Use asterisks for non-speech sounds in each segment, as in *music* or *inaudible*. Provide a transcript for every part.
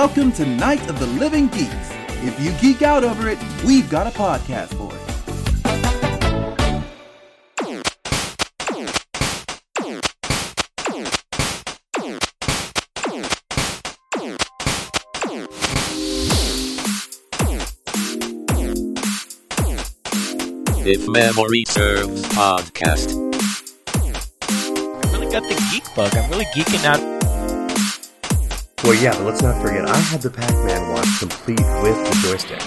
Welcome to Night of the Living Geeks. If you geek out over it, we've got a podcast for it. If Memory Serves podcast. I really got the geek bug. I'm really geeking out. Well, yeah, but let's not forget, I had the Pac-Man watch complete with the joystick.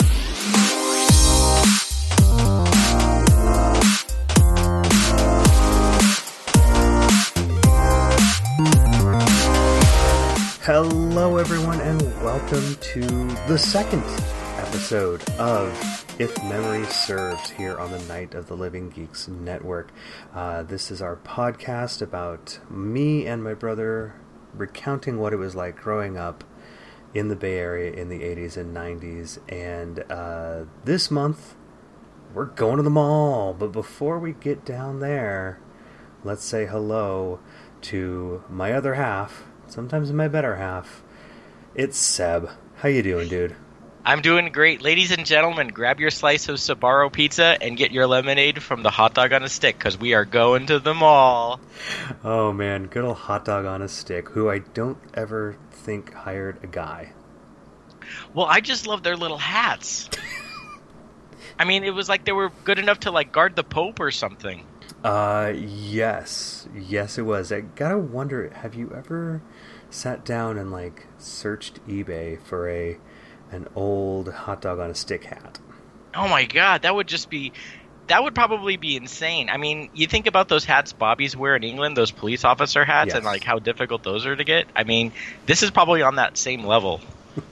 Hello, everyone, and welcome to the second episode of If Memory Serves here on the Night of the Living Geeks Network. Uh, this is our podcast about me and my brother recounting what it was like growing up in the Bay Area in the 80s and 90s. And uh, this month, we're going to the mall. But before we get down there, let's say hello to my other half, sometimes my better half. It's Seb. How you doing, dude? I'm doing great. Ladies and gentlemen, grab your slice of Sbarro pizza and get your lemonade from the hot dog on a stick because we are going to the mall. Oh man, good old hot dog on a stick, who I don't ever think hired a guy. Well, I just love their little hats. *laughs* I mean, it was like they were good enough to like guard the Pope or something. Uh, yes, yes, it was. I gotta wonder, have you ever sat down and like searched eBay for a an old hot dog on a stick hat? Oh my god, that would just be. That would probably be insane. I mean, you think about those hats Bobby's wear in England, those police officer hats, Yes. and like how difficult those are to get. I mean, this is probably on that same level. *laughs*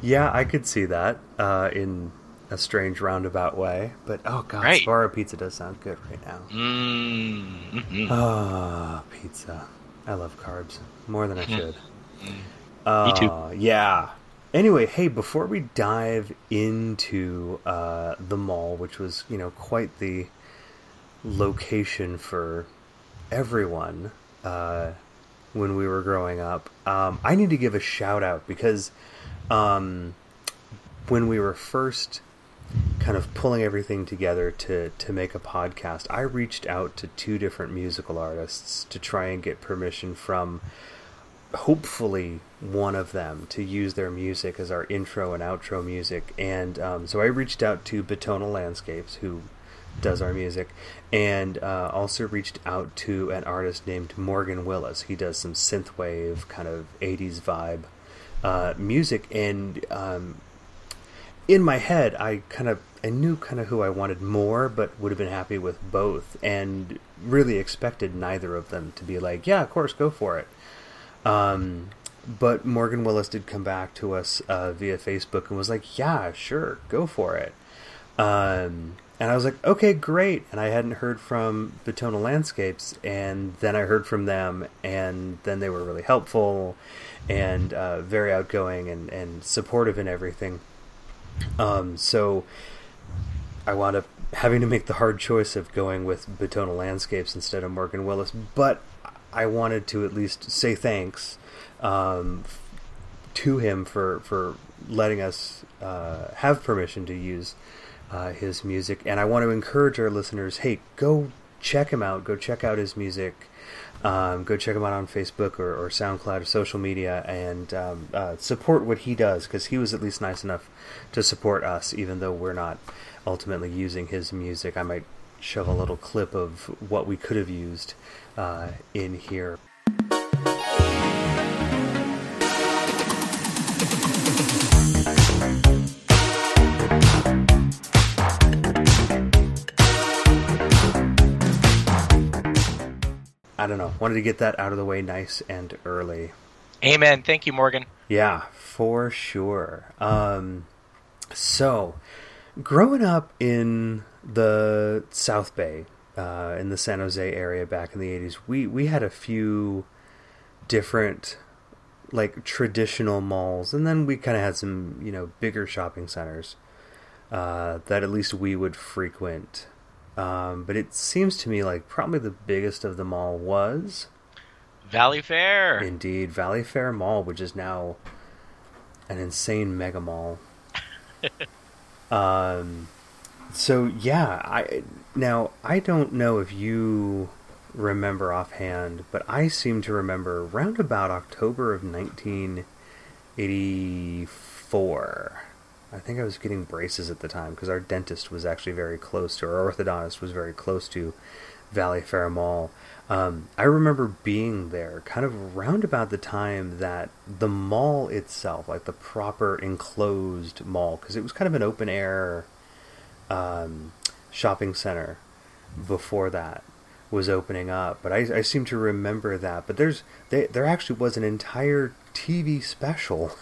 Yeah, I could see that uh, in a strange roundabout way. But oh god, Right. Sbarro pizza does sound good right now. Mm-hmm. Ah, pizza. I love carbs more than I *laughs* should. Me too. Uh, Yeah. Anyway, hey, before we dive into uh, the mall, which was, you know, quite the location for everyone uh, when we were growing up, um, I need to give a shout out because um, when we were first kind of pulling everything together to to make a podcast, I reached out to two different musical artists to try and get permission from hopefully one of them to use their music as our intro and outro music. And um, so I reached out to Batona Landscapes, who does our music, and uh, also reached out to an artist named Morgan Willis. He does some synthwave kind of 80s vibe uh, music, and um, in my head, I kind of I knew kind of who I wanted more, but would have been happy with both, and really expected neither of them to be like, yeah, of course, go for it. Um, but Morgan Willis did come back to us uh, via Facebook and was like, yeah, sure, go for it. Um, and I was like, okay, great. And I hadn't heard from Batona Landscapes, and then I heard from them, and then they were really helpful and uh, very outgoing and, and supportive and everything. Um, so I wound up having to make the hard choice of going with Batona Landscapes instead of Morgan Willis, but I wanted to at least say thanks um, to him for for letting us uh, have permission to use uh, his music, and I want to encourage our listeners: hey, go check him out. Go check out his music. Um, go check him out on Facebook or, or SoundCloud or social media and um, uh, support what he does because he was at least nice enough to support us, even though we're not ultimately using his music. I might shove a little clip of what we could have used uh, in here. I don't know. Wanted to get that out of the way nice and early. Amen. Thank you, Morgan. Yeah, for sure. Um, so, growing up in the South Bay, uh, in the San Jose area back in the 80s, we, we had a few different, like, traditional malls, and then we kind of had some, you know, bigger shopping centers uh, that at least we would frequent. Um, but it seems to me like probably the biggest of them all was Valley Fair. Indeed, Valley Fair Mall, which is now an insane mega mall. *laughs* um, so yeah, I now I don't know if you remember offhand, but I seem to remember round about October of 1984. I think I was getting braces at the time because our dentist was actually very close to, our orthodontist was very close to Valley Fair Mall. Um, I remember being there kind of around about the time that the mall itself, like the proper enclosed mall, because it was kind of an open air um, shopping center before that was opening up. But I, I seem to remember that. But there's they, there actually was an entire TV special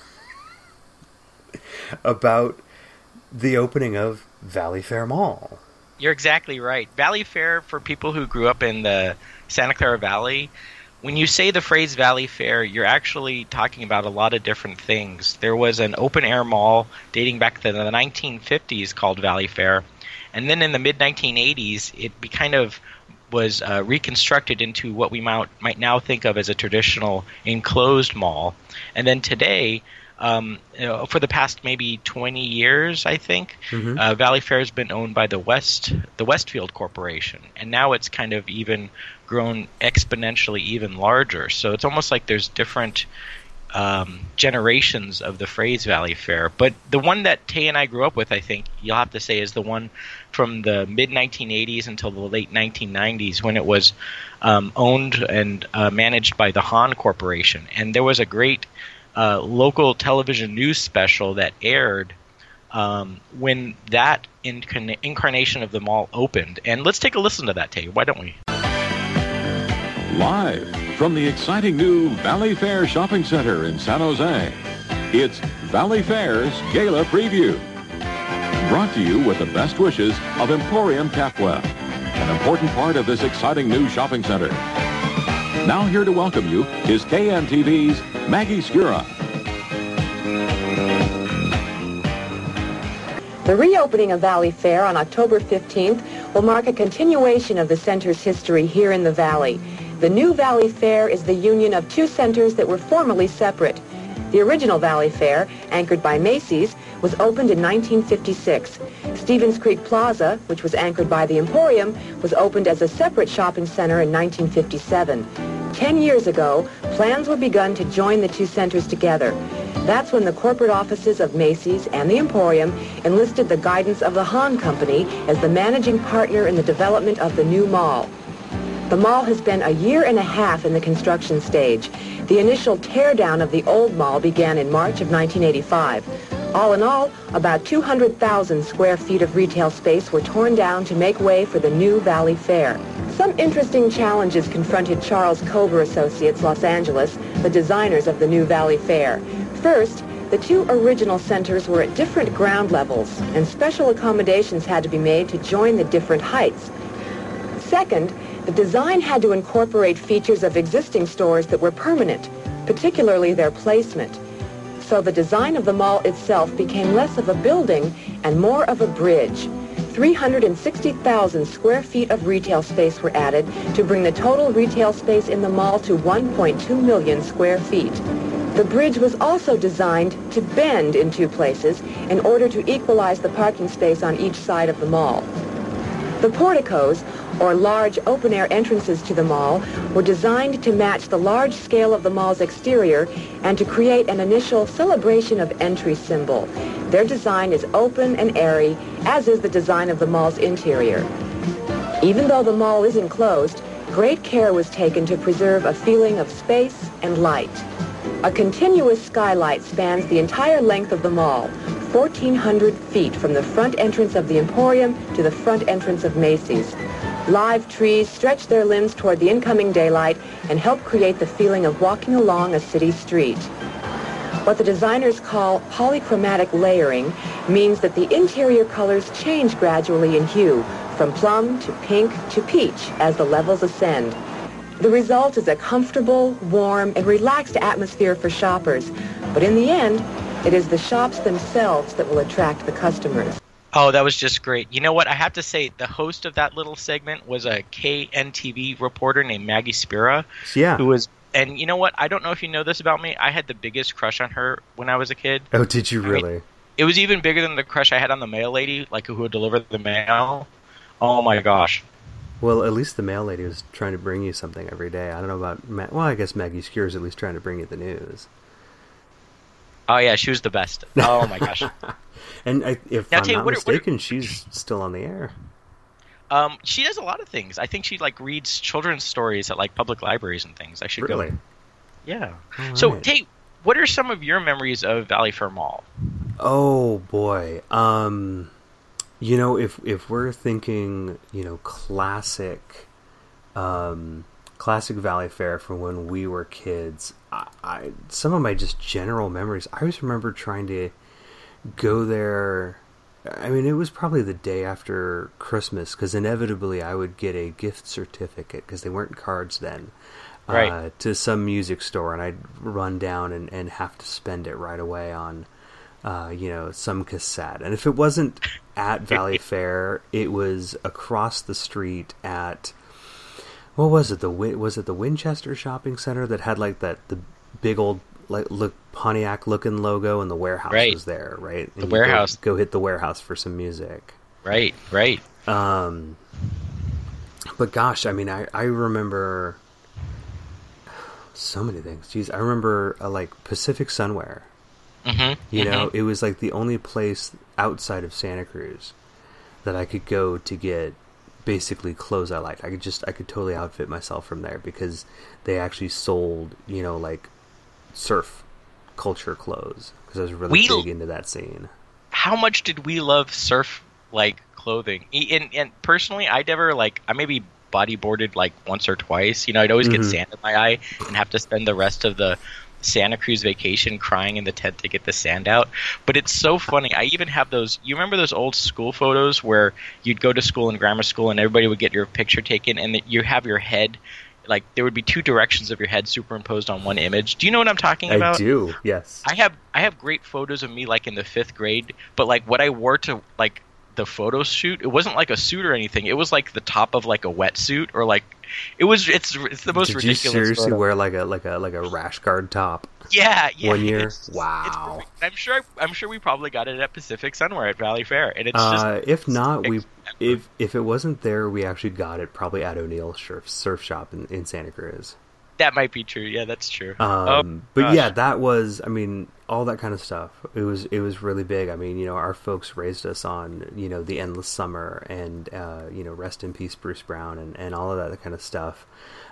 *laughs* about the opening of Valley Fair Mall. You're exactly right. Valley Fair, for people who grew up in the Santa Clara Valley, when you say the phrase Valley Fair, you're actually talking about a lot of different things. There was an open air mall dating back to the 1950s called Valley Fair. And then in the mid 1980s, it kind of was uh, reconstructed into what we might, might now think of as a traditional enclosed mall. And then today, um, you know, for the past maybe 20 years, I think, Mhm. uh, Valley Fair has been owned by the West the Westfield Corporation, and now it's kind of even grown exponentially even larger. So it's almost like there's different um, generations of the phrase Valley Fair. But the one that Tay and I grew up with, I think you'll have to say, is the one from the mid 1980s until the late 1990s when it was um, owned and uh, managed by the Hahn Corporation. And there was a great uh, local television news special that aired um, when that incarna- incarnation of the mall opened. And let's take a listen to that, Tay. Why don't we? Live from the exciting new Valley Fair Shopping Center in San Jose, it's Valley Fair's Gala Preview. Brought to you with the best wishes of Emporium Capwell, an important part of this exciting new shopping center. Now here to welcome you is KNTV's Maggie Skura. The reopening of Valley Fair on October 15th will mark a continuation of the center's history here in the Valley. The new Valley Fair is the union of two centers that were formerly separate. The original Valley Fair, anchored by Macy's, was opened in 1956. Stevens Creek Plaza, which was anchored by the Emporium, was opened as a separate shopping center in 1957. Ten years ago, plans were begun to join the two centers together. That's when the corporate offices of Macy's and the Emporium enlisted the guidance of the Hahn Company as the managing partner in the development of the new mall. The mall has been a year and a half in the construction stage. The initial teardown of the old mall began in March of 1985. All in all, about 200,000 square feet of retail space were torn down to make way for the new Valley Fair. Some interesting challenges confronted Charles Kober Associates Los Angeles, the designers of the new Valley Fair. First, the two original centers were at different ground levels, and special accommodations had to be made to join the different heights. Second, the design had to incorporate features of existing stores that were permanent, particularly their placement. So the design of the mall itself became less of a building and more of a bridge. 360,000 square feet of retail space were added to bring the total retail space in the mall to 1.2 million square feet. The bridge was also designed to bend in two places in order to equalize the parking space on each side of the mall. The porticos, or large open-air entrances to the mall, were designed to match the large scale of the mall's exterior and to create an initial celebration of entry symbol. Their design is open and airy, as is the design of the mall's interior. Even though the mall is enclosed, great care was taken to preserve a feeling of space and light. A continuous skylight spans the entire length of the mall, 1,400 feet from the front entrance of the Emporium to the front entrance of Macy's. Live trees stretch their limbs toward the incoming daylight and help create the feeling of walking along a city street. What the designers call polychromatic layering means that the interior colors change gradually in hue, from plum to pink to peach as the levels ascend. The result is a comfortable, warm, and relaxed atmosphere for shoppers. But in the end, it is the shops themselves that will attract the customers. Oh, that was just great. You know what? I have to say, the host of that little segment was a KNTV reporter named Maggie Spira, Yeah. who was and you know what? I don't know if you know this about me. I had the biggest crush on her when I was a kid. Oh, did you I mean, really? It was even bigger than the crush I had on the mail lady, like who would deliver the mail. Oh my gosh. Well, at least the mail lady was trying to bring you something every day. I don't know about Ma- well, I guess Maggie Skewers at least trying to bring you the news. Oh yeah, she was the best. *laughs* Oh my gosh. And I, if Now, I'm you, not what are- what are- mistaken, she's still on the air. Um, she does a lot of things. I think she like reads children's stories at like public libraries and things. I should Really? go. Yeah. All So, right. Tate, what are some of your memories of Valley Fair Mall? Oh boy. Um you know if if we're thinking, you know, classic um classic Valley Fair from when we were kids, I, I some of my just general memories. I always remember trying to go there I mean, it was probably the day after Christmas because inevitably I would get a gift certificate because they weren't cards then. Right. Uh, to some music store, and I'd run down and, and have to spend it right away on, uh, you know, some cassette. And if it wasn't at Valley *laughs* Fair, it was across the street at what was it? The was it the Winchester Shopping Center that had like that the big old like look Pontiac looking logo, and the warehouse Right. was there, right? And The you go- warehouse. Go, hit the warehouse for some music. Right, right. Um, but gosh, I mean, I I remember so many things. Jeez, I remember uh, like Pacific Sunwear. Mm-hmm. You know, it was like the only place outside of Santa Cruz that I could go to get basically clothes I liked. I could just I could totally outfit myself from there because they actually sold, you know, like surf culture clothes because I was really We- big into that scene. how much did we love surf like clothing? And, and personally, I never like I maybe bodyboarded like once or twice. You know, I'd always get Mhm. sand in my eye and have to spend the rest of the Santa Cruz vacation crying in the tent to get the sand out. But it's so funny. I even have those. You remember those old school photos where you'd go to school in grammar school and everybody would get your picture taken, and you have your head. Like there would be two directions of your head superimposed on one image. Do you know what I'm talking about? I do, yes. I have I have great photos of me like in the fifth grade, but like what I wore to like the photo shoot, it wasn't like a suit or anything. It was like the top of like a wetsuit or like it was. It's it's the most Did you ridiculous. seriously photo. wear like a like a like a rash guard top? Yeah, yeah. one year? it's- it's Wow. perfect. I'm sure. I'm sure we probably got it at Pacific Sunwear at Valley Fair, and it's Uh, just if not, we if if it wasn't there, we actually got it probably at O'Neill Surf Surf Shop in, in Santa Cruz. That might be true. Yeah, that's true. Um, oh, but gosh. yeah, that was I mean all that kind of stuff. It was it was really big. I mean, you know, our folks raised us on you know the endless summer and uh, you know rest in peace Bruce Brown and, and all of that kind of stuff.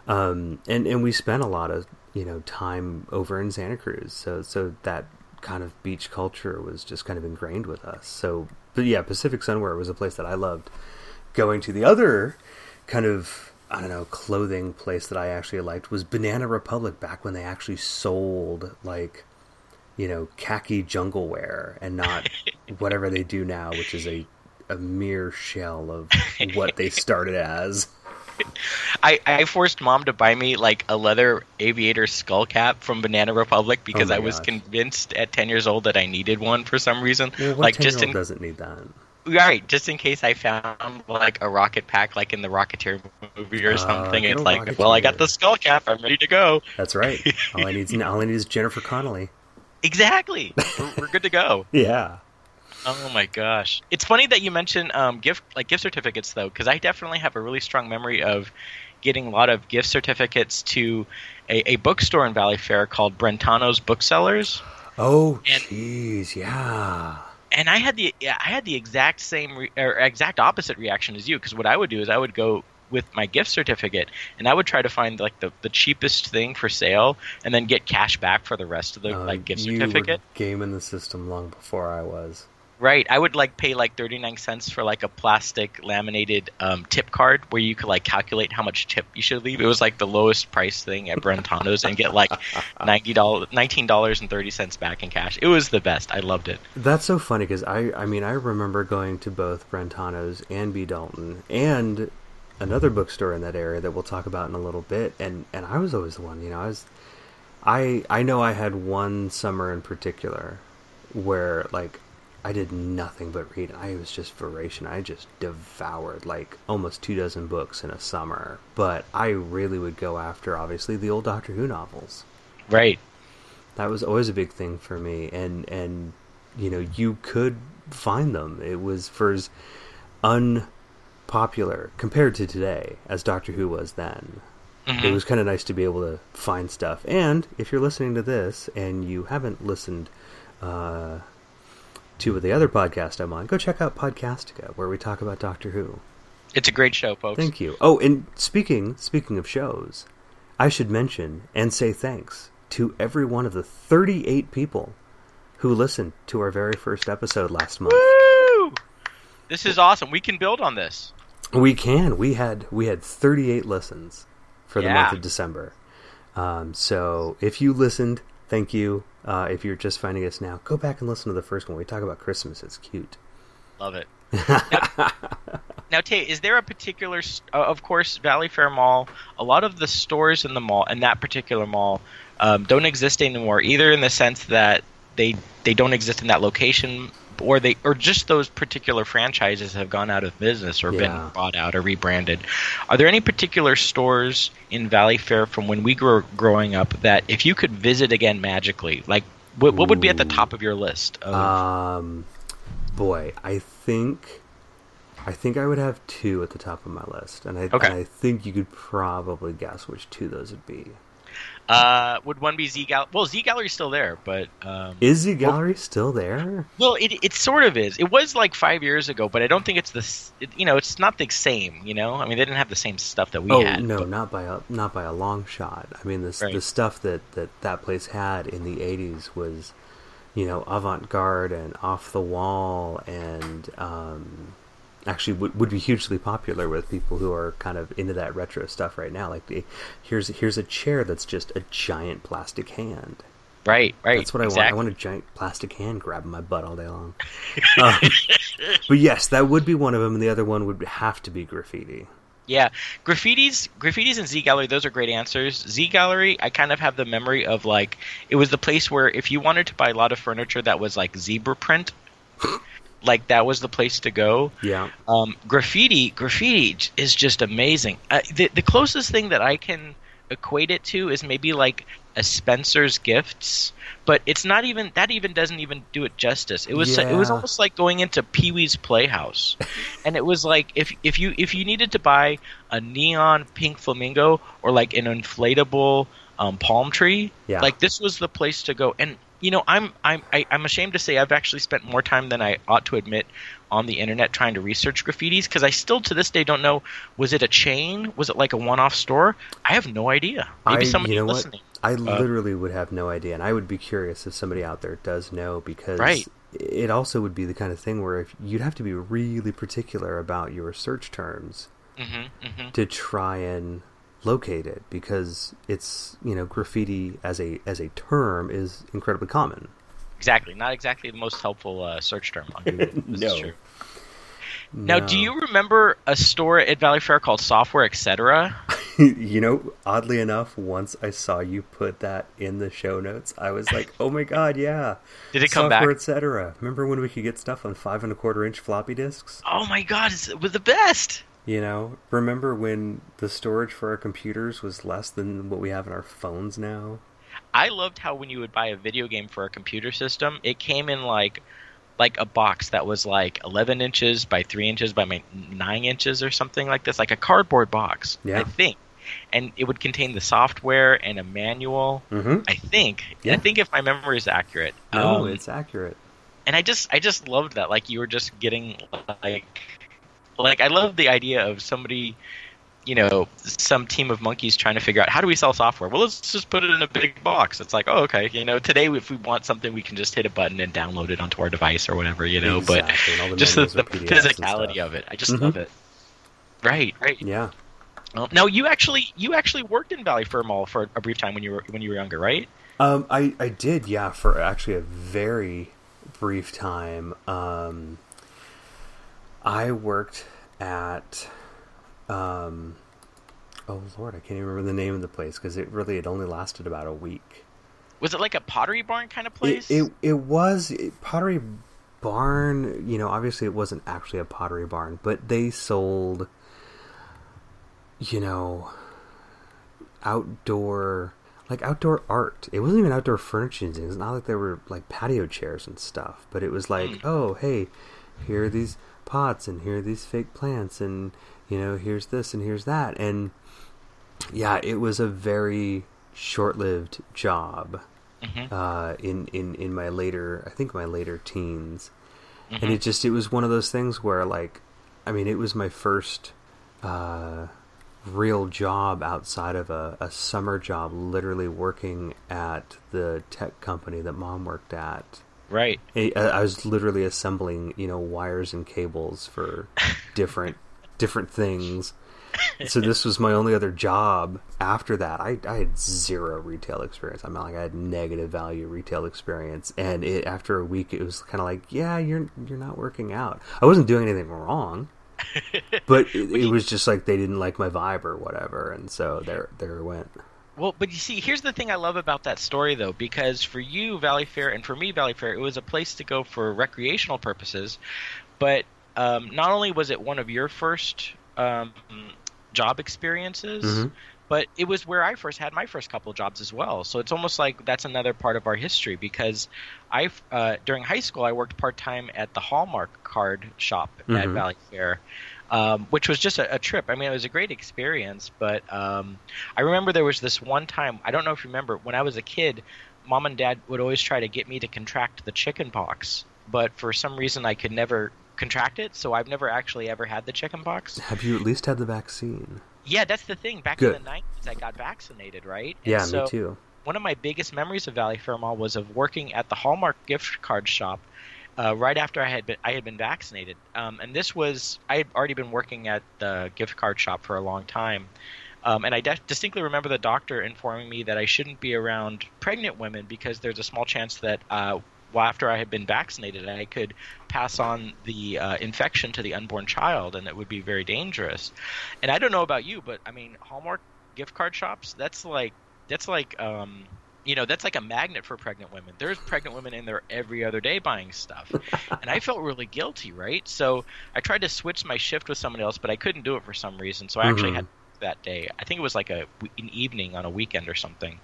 Um, and and we spent a lot of you know time over in Santa Cruz. So so that kind of beach culture was just kind of ingrained with us. So but yeah, Pacific Sunwear was a place that I loved going to. The other kind of I don't know clothing place that I actually liked was Banana Republic back when they actually sold like you know khaki jungle wear and not *laughs* whatever they do now, which is a a mere shell of *laughs* what they started as. I, I forced mom to buy me like a leather aviator skull cap from Banana Republic because Oh I was gosh. convinced at 10 years old that I needed one for some reason. Like just 10-year-old in doesn't need that. Right, just in case I found like a rocket pack like in the Rocketeer movie or Ah, something. It's like, well, I got the skull cap. I'm ready to go. That's right. *laughs* All I need, all I need is Jennifer Connelly. Exactly. *laughs* we're, we're good to go. Yeah. Oh my gosh! It's funny that you mention um, gift like gift certificates though, because I definitely have a really strong memory of getting a lot of gift certificates to a, a bookstore in Valley Fair called Brentano's Booksellers, Oh, jeez, yeah. And I had the I had the exact same re- or exact opposite reaction as you because what I would do is I would go with my gift certificate and I would try to find like the, the cheapest thing for sale and then get cash back for the rest of the Uh, like gift you certificate. were gaming the system long before I was. Right. I would like pay like 39 cents for like a plastic laminated um, tip card where you could like calculate how much tip you should leave. It was like the lowest price thing at Brentano's and get like *laughs* $90, $19.30 back in cash. It was the best. I loved it. That's so funny because I, I mean, I remember going to both Brentano's and B. Dalton and another bookstore in that area that we'll talk about in a little bit, and and I was always the one, you know, I was, I I know I had one summer in particular where like I did nothing but read. I was just voracious. I just devoured like almost two dozen books in a summer. But I really would go after, obviously, the old Doctor Who novels. Right. That was always a big thing for me, and and you know you could find them. It was for as unpopular compared to today as Doctor Who was then. Mm-hmm. It was kind of nice to be able to find stuff. And if you're listening to this and you haven't listened uh, to the other podcast I'm on, go check out Podcastica, where we talk about Doctor Who. It's a great show, folks. Thank you. Oh, and speaking speaking of shows, I should mention and say thanks to every one of the 38 people who listened to our very first episode last month. Woo! This is awesome. We can build on this. We can. We had we had 38 listens for the Yeah. month of December. Um, so if you listened, thank you. Uh, if you're just finding us now, go back and listen to the first one. We talk about Christmas. It's cute. Love it. *laughs* now, now, Tate, is there a particular? Uh, of course, Valley Fair Mall. A lot of the stores in the mall, and that particular mall, um, don't exist anymore. Either in the sense that they they don't exist in that location, or they or just those particular franchises have gone out of business or Yeah. been bought out or rebranded. Are there any particular stores in Valley Fair from when we were growing up that if you could visit again magically, like what, what would be at the top of your list? Of, Um, boy, I think I think I would have two at the top of my list, and I, Okay. and I think you could probably guess which two those would be. Uh, would one be Z Gallery? Well, Z Gallery's still there, but um, Is Z gallery still there? well, it it sort of is. It was like five years ago, but I don't think it's the it, you know it's not the same. You know, I mean they didn't have the same stuff that we oh had. no, but- not by a not by a long shot. I mean, this Right. the stuff that, that that place had in the '80s was, you know, avant-garde and off the wall, and um, actually would, would be hugely popular with people who are kind of into that retro stuff right now. Like, the, here's here's a chair that's just a giant plastic hand. right, right. That's what I want. I want a giant plastic hand grabbing my butt all day long. Um, *laughs* but yes, that would be one of them, and the other one would have to be graffiti. Yeah, graffitis, graffitis, and Z Gallery. Those are great answers. Z Gallery, I kind of have the memory of like it was the place where if you wanted to buy a lot of furniture that was like zebra print, like that was the place to go. Yeah. um, graffiti graffiti is just amazing uh, the, the closest thing that i can equate it to is maybe like a spencer's gifts but it's not even that even doesn't even do it justice it was it was almost like going into pee-wee's playhouse *laughs* and it was like if if you if you needed to buy a neon pink flamingo or like an inflatable um, palm tree Yeah. like this was the place to go and you know i'm i'm I, i'm ashamed to say i've actually spent more time than i ought to admit on the internet trying to research graffitis because i still to this day don't know was it a chain? Was it like a one-off store? I have no idea. Maybe I, somebody you know listening What? I literally would have no idea, and I would be curious if somebody out there does know because Right. it also would be the kind of thing where if you'd have to be really particular about your search terms hmm hmm to try and locate it because it's you know graffiti as a as a term is incredibly common. exactly not exactly the most helpful uh, search term on Google. *laughs* No. now do you remember a store at valley fair called software etc *laughs* you know, oddly enough, once I saw you put that in the show notes, I was like, "Oh my god, yeah!" Did it come Software, back? etc. Remember when we could get stuff on five and a quarter inch floppy disks? oh my god it was the best You know, remember when the storage for our computers was less than what we have in our phones now? I loved how when you would buy a video game for a computer system, it came in like like a box that was like 11 inches by 3 inches by 9 inches or something like this, like a cardboard box, Yeah. I think. And it would contain the software and a manual, Mm-hmm. I think. Yeah. I think if my memory is accurate. No, Um, it's accurate. and I just I just loved that. Like you were just getting like like I love the idea of somebody you know, some team of monkeys trying to figure out how do we sell software? Well, let's just put it in a big box. It's like, oh, okay, you know, today if we want something, we can just hit a button and download it onto our device or whatever, you know. Exactly, and the But just the, the are PDFs and physicality of it, I just Mhm. love it. Right, right. Yeah. Well, now you actually you actually worked in Valley Fair Mall for a brief time when you were when you were younger, right? Um, I, I did, yeah, for actually a very brief time. Um, I worked at, um, oh Lord, I can't even remember the name of the place because it really it only lasted about a week. Was it like a Pottery Barn kind of place? It, it it was it, Pottery barn, you know, obviously it wasn't actually a pottery barn, but they sold, you know, outdoor, like outdoor art. It wasn't even outdoor furniture. It's not like there were like patio chairs and stuff, but it was like, Mm. oh, hey, here are these pots and here are these fake plants and, you know, here's this and here's that. And yeah, it was a very short-lived job Mhm. uh, in in in my later, I think my later teens, Mhm. and it just it was one of those things where like, I mean, it was my first uh, real job outside of a, a summer job, literally working at the tech company that mom worked at. Right. I, I was literally assembling, you know, wires and cables for *laughs* different different things. So this was my only other job. After that, I, I had zero retail experience. I'm mean, like I had negative value retail experience, and it after a week, it was kind of like, yeah, you're you're not working out. I wasn't doing anything wrong, *laughs* but it, it was just like they didn't like my vibe or whatever, and so there there it went. Well, but you see, here's the thing I love about that story, though, because for you, Valley Fair, and for me, Valley Fair, it was a place to go for recreational purposes. But um, not only was it one of your first um, job experiences, Mhm. But it was where I first had my first couple jobs as well. So it's almost like that's another part of our history because I, uh, during high school, I worked part time at the Hallmark card shop at Mhm. Valley Fair. Um, which was just a, a trip. I mean, it was a great experience, but um, I remember there was this one time. I don't know if you remember when I was a kid. Mom and Dad would always try to get me to contract the chicken pox, but for some reason I could never contract it. So I've never actually ever had the chicken pox. Have you at least had the vaccine? Yeah, that's the thing. Back Good. in the '90s, I got vaccinated, right? And Yeah, so me too. One of my biggest memories of Valley Fair Mall was of working at the Hallmark gift card shop uh, right after I had been I had been vaccinated. Um, and this was I had already been working at the gift card shop for a long time. Um, and I de- distinctly remember the doctor informing me that I shouldn't be around pregnant women because there's a small chance that uh, well, after I had been vaccinated, I could pass on the uh, infection to the unborn child, and it would be very dangerous. And I don't know about you, but I mean, Hallmark gift card shops, that's like that's like um, you know that's like a magnet for pregnant women. There's pregnant women in there every other day buying stuff, and I felt really guilty, right? So I tried to switch my shift with someone else, but I couldn't do it for some reason. So I actually Mhm. had that day. I think it was like a an evening on a weekend or something,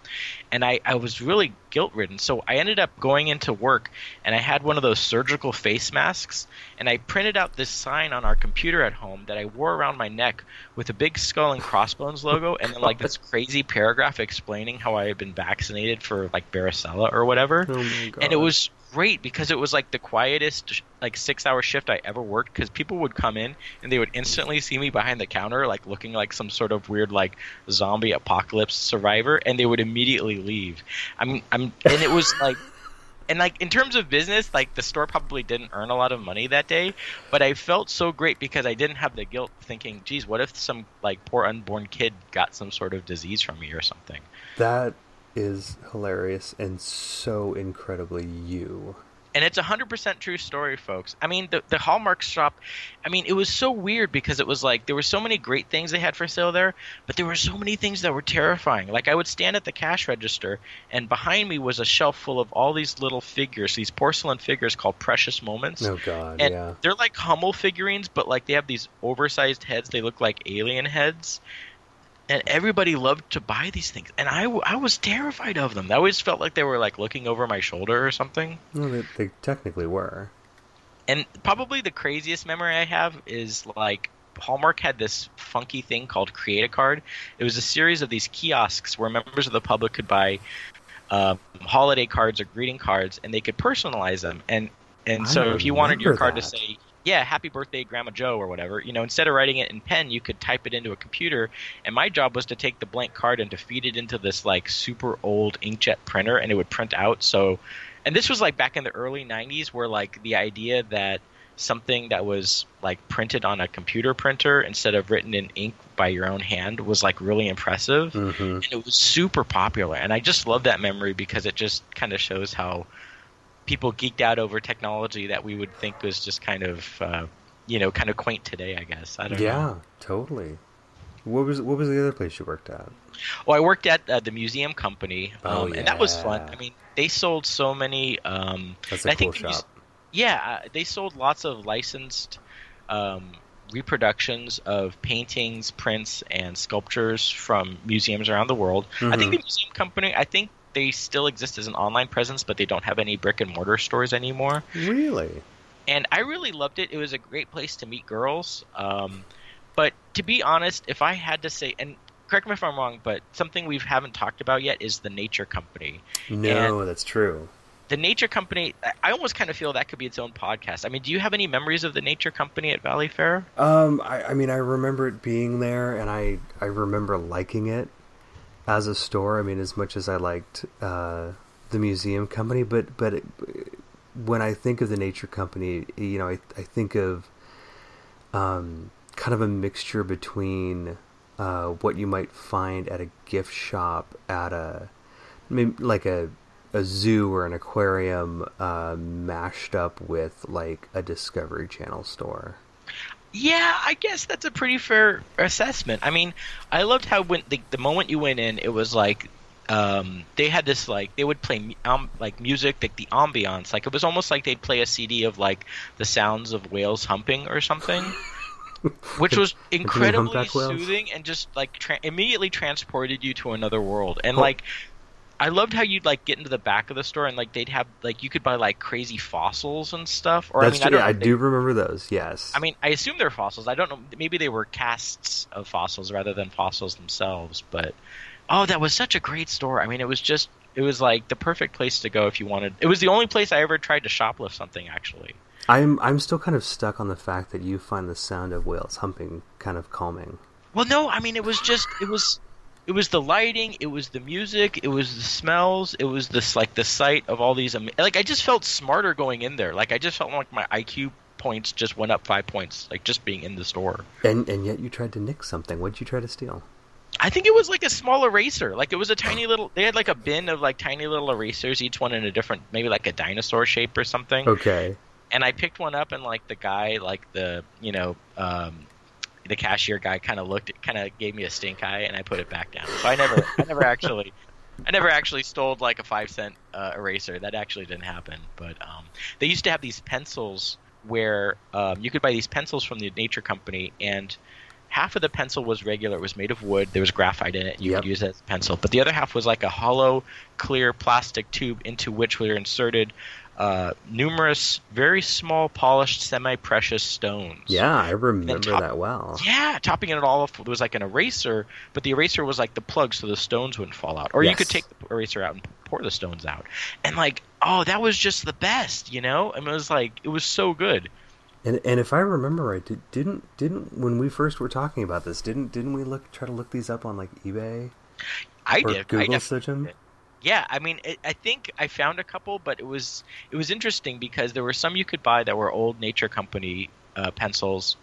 and I I was really guilt ridden. So I ended up going into work, and I had one of those surgical face masks, and I printed out this sign on our computer at home that I wore around my neck with a big skull and crossbones logo, and then like this crazy paragraph explaining how I had been vaccinated for like varicella or whatever Oh my god! and it was great because it was like the quietest like six hour shift i ever worked because people would come in and they would instantly see me behind the counter like looking like some sort of weird like zombie apocalypse survivor and they would immediately leave. I'm i'm and it was like *laughs* and like in terms of business like the store probably didn't earn a lot of money that day but i felt so great because i didn't have the guilt thinking geez what if some like poor unborn kid got some sort of disease from me or something? That is hilarious and so incredibly you. and it's a hundred percent true story, folks. I mean, the the Hallmark shop. I mean, it was so weird because it was like there were so many great things they had for sale there, but there were so many things that were terrifying. Like I would stand at the cash register, and behind me was a shelf full of all these little figures, these porcelain figures called Precious Moments. Oh god, and yeah. they're like Hummel figurines, but like they have these oversized heads. They look like alien heads. And everybody loved to buy these things, and i, I was terrified of them. I always felt like they were like looking over my shoulder or something. Well, they, they technically were. And probably the craziest memory I have is like Hallmark had this funky thing called Create a Card. It was a series of these kiosks where members of the public could buy um, holiday cards or greeting cards, and they could personalize them. And and I so if you wanted your card to say yeah, happy birthday, Grandma Joe, or whatever. You know, instead of writing it in pen, you could type it into a computer. And my job was to take the blank card and to feed it into this like super old inkjet printer, and it would print out. So, and this was like back in the early '90s, where like the idea that something that was like printed on a computer printer instead of written in ink by your own hand was like really impressive hmm and it was super popular and i just love that memory because it just kind of shows how people geeked out over technology that we would think was just kind of uh, you know kind of quaint today i guess i don't Yeah, know totally. What was what was the other place you worked at? well i worked at uh, the museum company um, Oh, and that was fun i mean they sold so many um, That's a I cool think the muse- shop. Yeah, uh, they sold lots of licensed um, reproductions of paintings, prints, and sculptures from museums around the world. I think Mhm. the museum company, I think they still exist as an online presence, but they don't have any brick and mortar stores anymore. Really? And I really loved it. It was a great place to meet girls. Um, but to be honest, if I had to say, and correct me if I'm wrong, but something we haven't talked about yet is the Nature Company No, that's true. the Nature Company, I- I almost kind of feel that could be its own podcast. I mean, do you have any memories of the Nature Company at Valley Fair? Um, I, I mean, I remember it being there, and I I remember liking it as a store. I mean, as much as I liked uh, the museum company, but but it, when I think of the Nature Company, you know, I I think of um, kind of a mixture between uh, what you might find at a gift shop at a maybe like a a zoo or an aquarium uh, mashed up with like a Discovery Channel store. Yeah, I guess that's a pretty fair assessment. I mean, I loved how when the, the moment you went in, it was like um, they had this like they would play um, like music, like the ambiance, like it was almost like they'd play a CD of like the sounds of whales humping or something. *laughs* Which was incredibly soothing and just like tra- immediately transported you to another world. And Oh. like, I loved how you'd like get into the back of the store and like they'd have like you could buy like crazy fossils and stuff. Or That's I mean, true. I, I, know if they- do remember those. Yes. I mean, I assume they're fossils. I don't know. Maybe they were casts of fossils rather than fossils themselves. But oh, that was such a great store. I mean, it was just it was like the perfect place to go if you wanted. It was the only place I ever tried to shoplift something. Actually, I'm I'm still kind of stuck on the fact that you find the sound of whales humping kind of calming. well, no, I mean it was just it was it was the lighting, it was the music, it was the smells, it was this like the sight of all these. Am- like I just felt smarter going in there. Like I just felt like my IQ points just went up five points. Like just being in the store. And and yet you tried to nick something. What'd you try to steal? I think it was like a small eraser. Like it was a tiny little. They had like a bin of like tiny little erasers, each one in a different, maybe like a dinosaur shape or something. Okay. And I picked one up, and like the guy, like the you know, um, the cashier guy, kind of looked, kind of gave me a stink eye, and I put it back down. So I never, I never *laughs* actually. I never actually stole like a five cent uh, eraser. That actually didn't happen. But um, they used to have these pencils where um, you could buy these pencils from the Nature Company, and half of the pencil was regular. It was made of wood. There was graphite in it. and You Yep. could use it as a pencil. But the other half was like a hollow, clear plastic tube into which were inserted uh, numerous, very small, polished, semi-precious stones. Yeah, I remember top- that well. Yeah, topping it all off was like an eraser, but the eraser was like the plug, so the stones wouldn't fall out. Or you could take the eraser out and pour the stones out. And like, oh, that was just the best, you know? I mean, it was like it was so good. And and if I remember right, did, didn't didn't when we first were talking about this, didn't didn't we look try to look these up on like eBay I or did. I Google def- search them? Yeah, I mean, it, I think I found a couple, but it was it was interesting because there were some you could buy that were old Nature Company uh, pencils,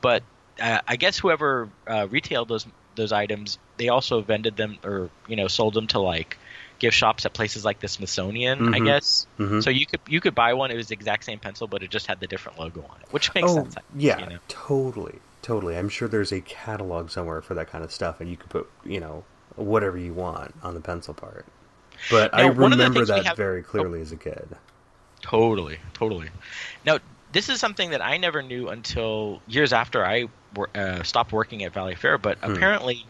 but uh, I guess whoever uh, retailed those those items, they also vended them or you know sold them to like gift shops at places like the Smithsonian, I Mhm. guess. Mhm. So you could you could buy one; it was the exact same pencil, but it just had the different logo on it, which makes oh, sense. yeah, you know? totally, totally. I'm sure there's a catalog somewhere for that kind of stuff, and you could put you know whatever you want on the pencil part. But I Now, the remember that have- very clearly as a kid. Totally, totally. Now, this is something that I never knew until years after I uh, stopped working at Valley Fair. But Hmm. apparently,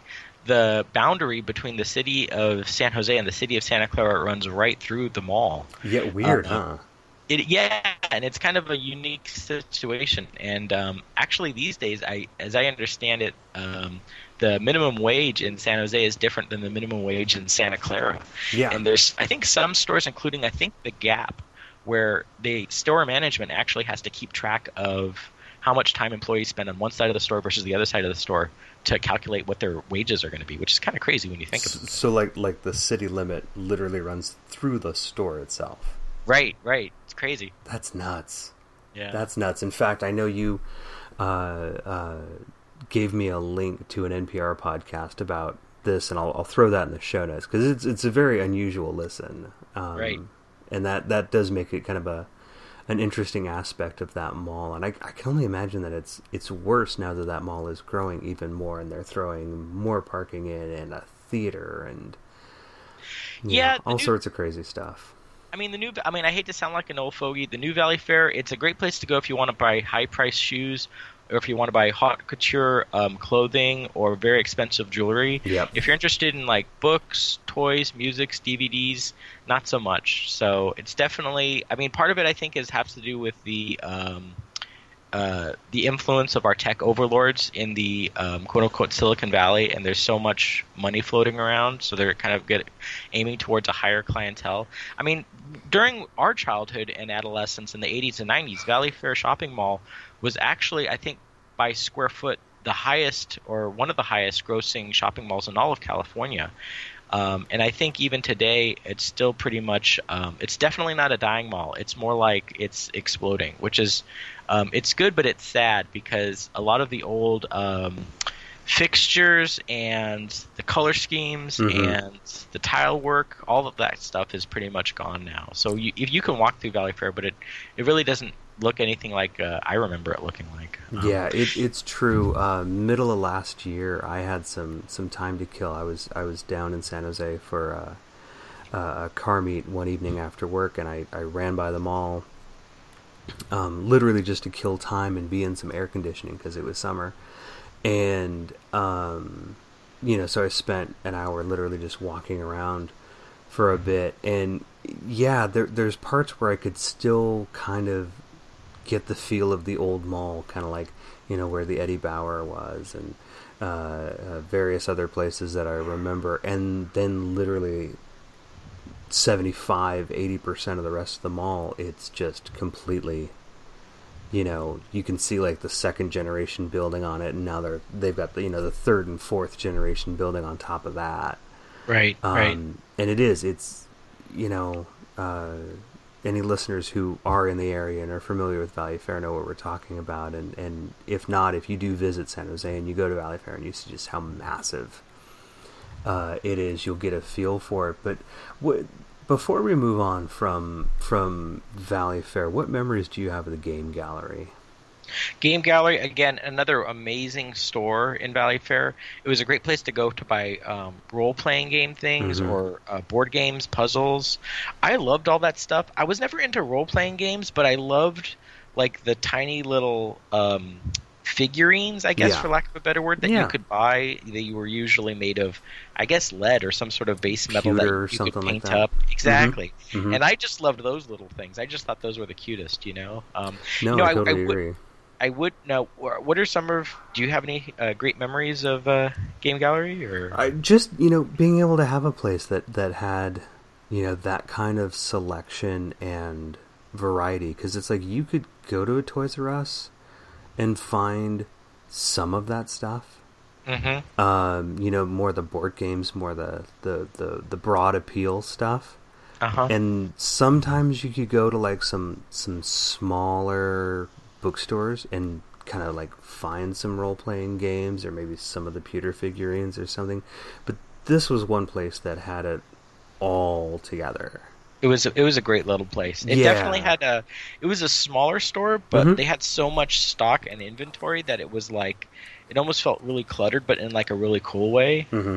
the boundary between the city of San Jose and the city of Santa Clara runs right through the mall. Yeah, weird, Uh, huh? It, yeah, and it's kind of a unique situation. And um, actually, these days, I, as I understand it, um, the minimum wage in San Jose is different than the minimum wage in Santa Clara. Yeah. And there's, I think, some stores, including I think the Gap, where the store management actually has to keep track of how much time employees spend on one side of the store versus the other side of the store to calculate what their wages are going to be, which is kind of crazy when you think of it. So like like the city limit literally runs through the store itself. Right, right. It's crazy. That's nuts. Yeah. That's nuts. In fact, I know you uh, uh, gave me a link to an NPR podcast about this, and I'll, I'll throw that in the show notes because it's it's a very unusual listen, um, Right. And that that does make it kind of a an interesting aspect of that mall, and I, I can only imagine that it's it's worse now that that mall is growing even more, and they're throwing more parking in and a theater and you Yeah, all new- sorts of crazy stuff. I mean, the new. I mean, I hate to sound like an old fogey. The New Valley Fair. It's a great place to go if you want to buy high price shoes, or if you want to buy haute couture um, clothing or very expensive jewelry. Yep. If you're interested in like books, toys, music, DVDs, not so much. So it's definitely. I mean, part of it I think is has to do with the. Um, uh, the influence of our tech overlords in the um, quote unquote Silicon Valley, and there's so much money floating around, so they're kind of get, aiming towards a higher clientele. I mean, during our childhood and adolescence in the 80s and 90s, Valley Fair Shopping Mall was actually, I think, by square foot, the highest or one of the highest grossing shopping malls in all of California. Um, and I think even today, it's still pretty much. Um, it's definitely not a dying mall. It's more like it's exploding, which is, um, it's good, but it's sad because a lot of the old um, fixtures and the color schemes Mhm. and the tile work, all of that stuff is pretty much gone now. So you, if you can walk through Valley Fair, but it it really doesn't look anything like uh, I remember it looking like. Um, Yeah, it, it's true. Uh, middle of last year, I had some, some time to kill. I was I was down in San Jose for uh, a car meet one evening after work, and I, I ran by the mall, um, literally just to kill time and be in some air conditioning because it was summer, and um, you know, so I spent an hour literally just walking around for a bit, and yeah, there, there's parts where I could still kind of get the feel of the old mall, kind of like you know where the Eddie Bauer was, and uh, uh, various other places that I remember, and then literally 75 80% of the rest of the mall it's just completely you know you can see like the second generation building on it and now they're they've got the you know the third and fourth generation building on top of that Right. um, right. and it is it's you know uh, any listeners who are in the area and are familiar with Valley Fair know what we're talking about and and if not if you do visit San Jose and you go to Valley Fair and you see just how massive uh, it is you'll get a feel for it but what before we move on from from Valley Fair what memories do you have of the game gallery Game Gallery again, another amazing store in Valley Fair. It was a great place to go to buy um, role-playing game things Mhm. or uh, board games, puzzles. I loved all that stuff. I was never into role-playing games, but I loved like the tiny little um, figurines, I guess, Yeah. for lack of a better word, that Yeah. you could buy. That you were usually made of, I guess, lead or some sort of base metal Pewter that you could like paint that. up. Exactly. Mhm. And I just loved those little things. I just thought those were the cutest, you know. Um, no no, I I- totally I would- agree I would know. What are some of? Do you have any uh, great memories of uh, Game Gallery? Or I just you know being able to have a place that that had you know that kind of selection and variety because it's like you could go to a Toys R Us and find some of that stuff. mm-hmm. Um, you know, more the board games, more the the the, the broad appeal stuff. uh huh. And sometimes you could go to like some some smaller bookstores and kind of like find some role playing games or maybe some of the pewter figurines or something. But this was one place that had it all together. It was it was a great little place. It Yeah. definitely had a. It was a smaller store, but Mhm. they had so much stock and inventory that it was like, it almost felt really cluttered, but in like a really cool way. Mm-hmm.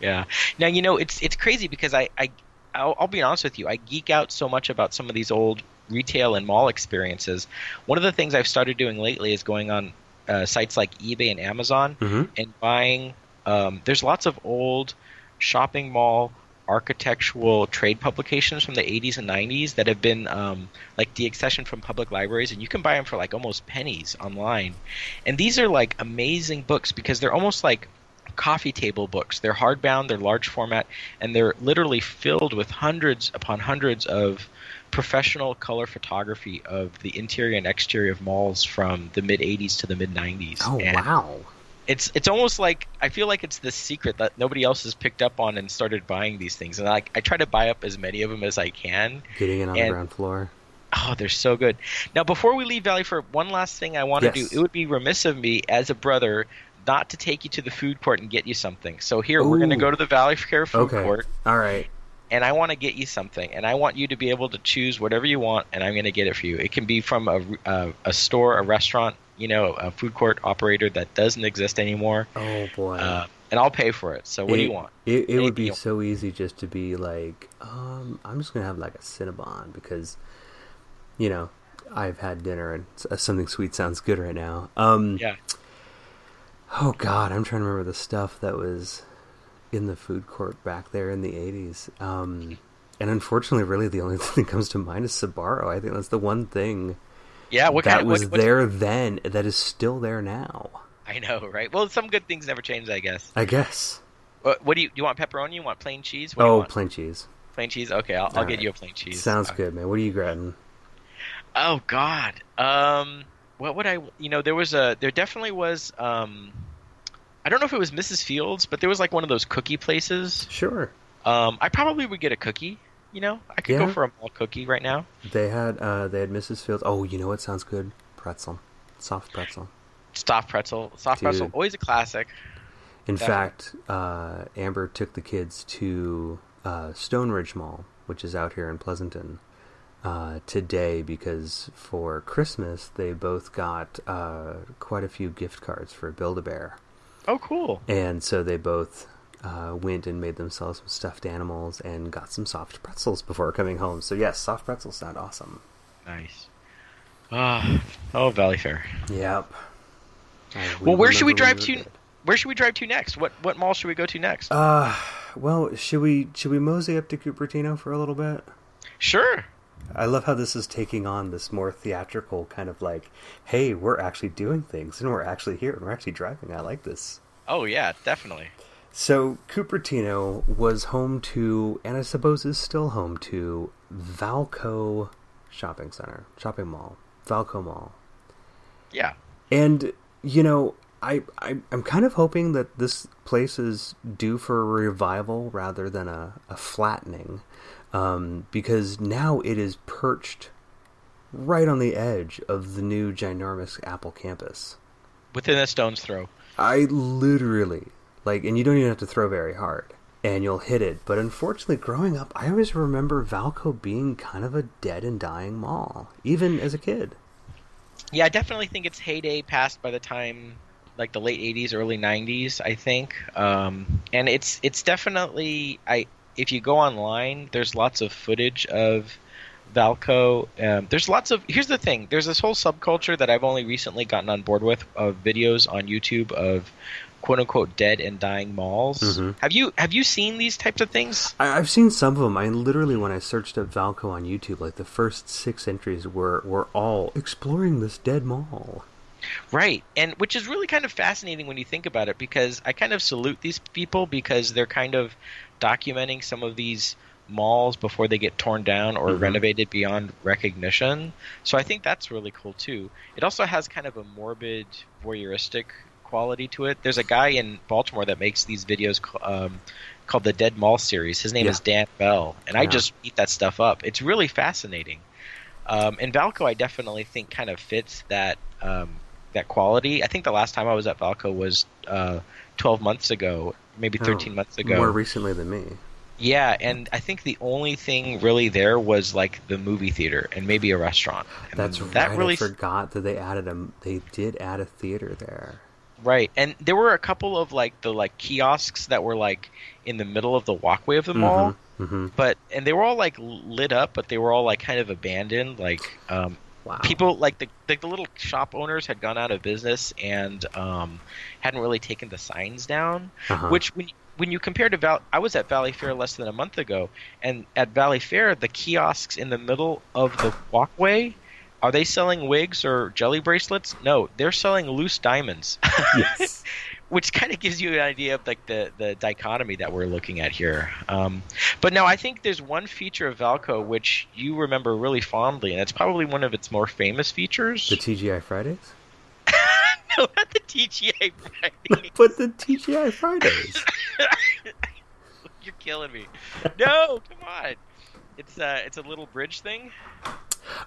Yeah. Now you know it's it's crazy because I I I'll, I'll be honest with you. I geek out so much about some of these old retail and mall experiences. One of the things I've started doing lately is going on uh, sites like eBay and Amazon Mhm. and buying. Um, there's lots of old shopping mall architectural trade publications from the 80s and 90s that have been um, like deaccessioned from public libraries, and you can buy them for like almost pennies online. And these are like amazing books because they're almost like coffee table books. They're hardbound, they're large format, and they're literally filled with hundreds upon hundreds of professional color photography of the interior and exterior of malls from the mid 80s to the mid 90s. Oh And wow! It's it's almost like I feel like it's this secret that nobody else has picked up on and started buying these things. And like I try to buy up as many of them as I can. Getting it on the ground floor. Oh, they're so good. Now, before we leave Valley Fair one last thing, I want to do. It would be remiss of me as a brother not to take you to the food court and get you something. So here we're going to go to the Valley Fair food Okay. court, All right. and I want to get you something, and I want you to be able to choose whatever you want, and I'm going to get it for you. It can be from a a, a store, a restaurant, you know, a food court operator that doesn't exist anymore. Oh boy. Uh, and I'll pay for it. So what do you want? It, it would be so easy just to be like, um, I'm just gonna have like a Cinnabon because, you know, I've had dinner and uh, something sweet sounds good right now. Um, Yeah. Oh God, I'm trying to remember the stuff that was in the food court back there in the '80s. Um, and unfortunately, really, the only *laughs* thing that comes to mind is Sbarro. I think that's the one thing Yeah. What that kind of was what, what- there then that is still there now. I know, right? Well, some good things never change, I guess. I guess. What, what do you do? You want pepperoni? You want plain cheese? What Oh, plain cheese. plain cheese. Okay, I'll, I'll get right. you a plain cheese. Sounds good, man. What are you grabbing? Oh God. Um, what would I? You know, there was a. There definitely was. Um, I don't know if it was Mrs. Fields, but there was like one of those cookie places. Sure. Um, I probably would get a cookie. You know, I could Yeah. go for a mall cookie right now. They had uh, they had Mrs. Fields. Oh, you know what sounds good? Pretzel, soft pretzel. Soft pretzel, soft pretzel, always a classic. In Definitely. fact, uh, Amber took the kids to uh, Stoneridge Mall, which is out here in Pleasanton, uh, today because for Christmas they both got uh, quite a few gift cards for Build a Bear, Oh, cool. and so they both uh, went and made themselves some stuffed animals and got some soft pretzels before coming home. So yes, soft pretzels sound awesome. Nice. Ah, oh, Valley Fair. Yep. Uh, Well, where should we drive were to? good. Where should we drive to next? What what mall should we go to next? Uh, well, should we should we mosey up to Cupertino for a little bit? sure. I love how this is taking on this more theatrical kind of like, hey, we're actually doing things and we're actually here and we're actually driving. I like this. Oh yeah, definitely. So Cupertino was home to, and I suppose is still home to, Vallco Shopping Center, shopping mall, Vallco Mall. Yeah. And you know, I, I I'm kind of hoping that this place is due for a revival rather than a, a flattening, um, because now it is perched right on the edge of the new ginormous Apple campus. Within a stone's throw. I literally like, and you don't even have to throw very hard, and you'll hit it. But unfortunately, growing up, I always remember Vallco being kind of a dead and dying mall, even as a kid. Yeah, I definitely think its heyday passed by the time like the late '80s, early '90s. I think, um, and it's it's definitely I. If you go online, there's lots of footage of Vallco. Um, there's lots of. Here's the thing. There's this whole subculture that I've only recently gotten on board with of videos on YouTube of quote unquote dead and dying malls. Mhm. Have you have you seen these types of things? I, I've seen some of them. I literally, when I searched up Vallco on YouTube, like the first six entries were were all exploring this dead mall. Right, and which is really kind of fascinating when you think about it, because I kind of salute these people because they're kind of documenting some of these malls before they get torn down or Mhm. renovated beyond recognition. So I think that's really cool too. It also has kind of a morbid, voyeuristic quality to it. There's a guy in Baltimore that makes these videos um, called the Dead Mall series. His name Yeah. is Dan Bell, and I just eat that stuff up. It's really fascinating. Um, and Vallco, I definitely think kind of fits that um, that quality. I think the last time I was at Vallco was uh, 12 months ago, maybe 13 Oh, months ago. more recently than me. yeah, and I think the only thing really there was like the movie theater and maybe a restaurant. And That's that right. really I forgot that they added a. They did add a theater there. Right. And there were a couple of like the like kiosks that were like in the middle of the walkway of the mall. hmm But and they were all like lit up, but they were all like kind of abandoned. Like um, Wow. people like the like the little shop owners had gone out of business and um, hadn't really taken the signs down. Uh-huh. Which when when you compare to Val, I was at Valley Fair less than a month ago, and at Valley Fair, the kiosks in the middle of the walkway. Are they selling wigs or jelly bracelets? No, they're selling loose diamonds, *laughs* yes. which kind of gives you an idea of like the, the dichotomy that we're looking at here. Um, but no, I think there's one feature of Vallco which you remember really fondly, and it's probably one of its more famous features. The TGI Fridays. *laughs* no, not the TGI Fridays. *laughs* But the TGI Fridays. You're killing me. No, come on. It's uh, it's a little bridge thing.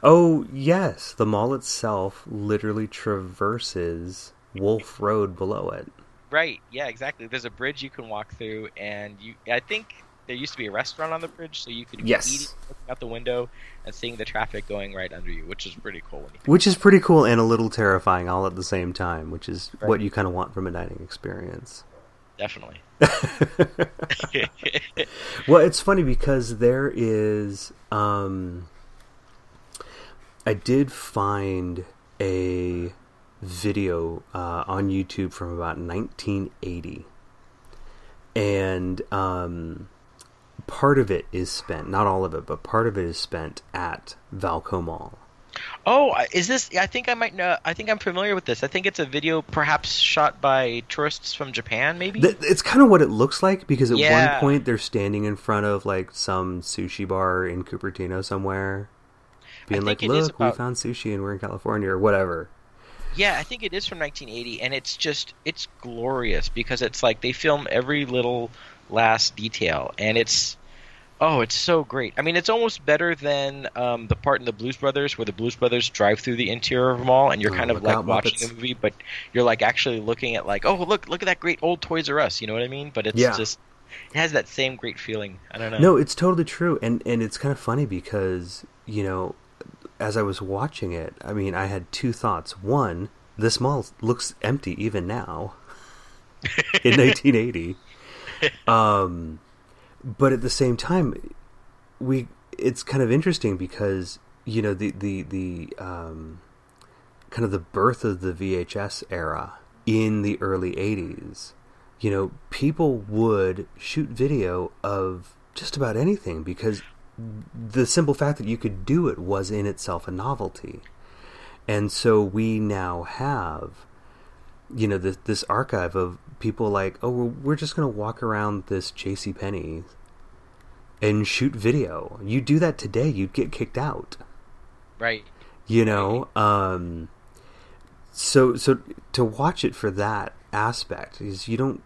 Oh yes, the mall itself literally traverses Wolfe Road below it. Right. Yeah, exactly. There's a bridge you can walk through, and you. I think there used to be a restaurant on the bridge, so you could be Yes. eating, looking out the window, and seeing the traffic going right under you, which is pretty cool. When you think. Which is pretty cool and a little terrifying all at the same time, which is Right. what you kind of want from a dining experience. definitely. *laughs* *laughs* well, it's funny because there is. Um, I did find a video uh, on YouTube from about 1980, and um, part of it is spent, not all of it, but part of it is spent at Vallco Mall. Oh, is this? I think I might know. I think I'm familiar with this. I think it's a video, perhaps shot by tourists from Japan, maybe. It's kind of what it looks like because at Yeah. one point they're standing in front of like some sushi bar in Cupertino somewhere, being like, "Look, we found sushi and we're in California" or whatever. Yeah, I think it is from 1980, and it's just it's glorious because it's like they film every little last detail, and it's oh, it's so great. I mean, it's almost better than um, the part in the Blues Brothers where the Blues Brothers drive through the interior of a mall, and you're Oh, kind of like watching Muppets. the movie, but you're like actually looking at like oh look look at that great old Toys R Us, you know what I mean? But it's Yeah. just it has that same great feeling. I don't know. No, it's totally true, and and it's kind of funny because you know, as I was watching it, I mean, I had two thoughts. One, this mall looks empty even now *laughs* in 1980. Um, but at the same time, we it's kind of interesting because you know the the the um, kind of the birth of the VHS era in the early 80s you know, people would shoot video of just about anything because the simple fact that you could do it was in itself a novelty. And so we now have, you know, this, this archive of people like, oh, we're, just going to walk around this J.C. Penney and shoot video. You do that today, you'd get kicked out right? you know um so so to watch it for that aspect is you don't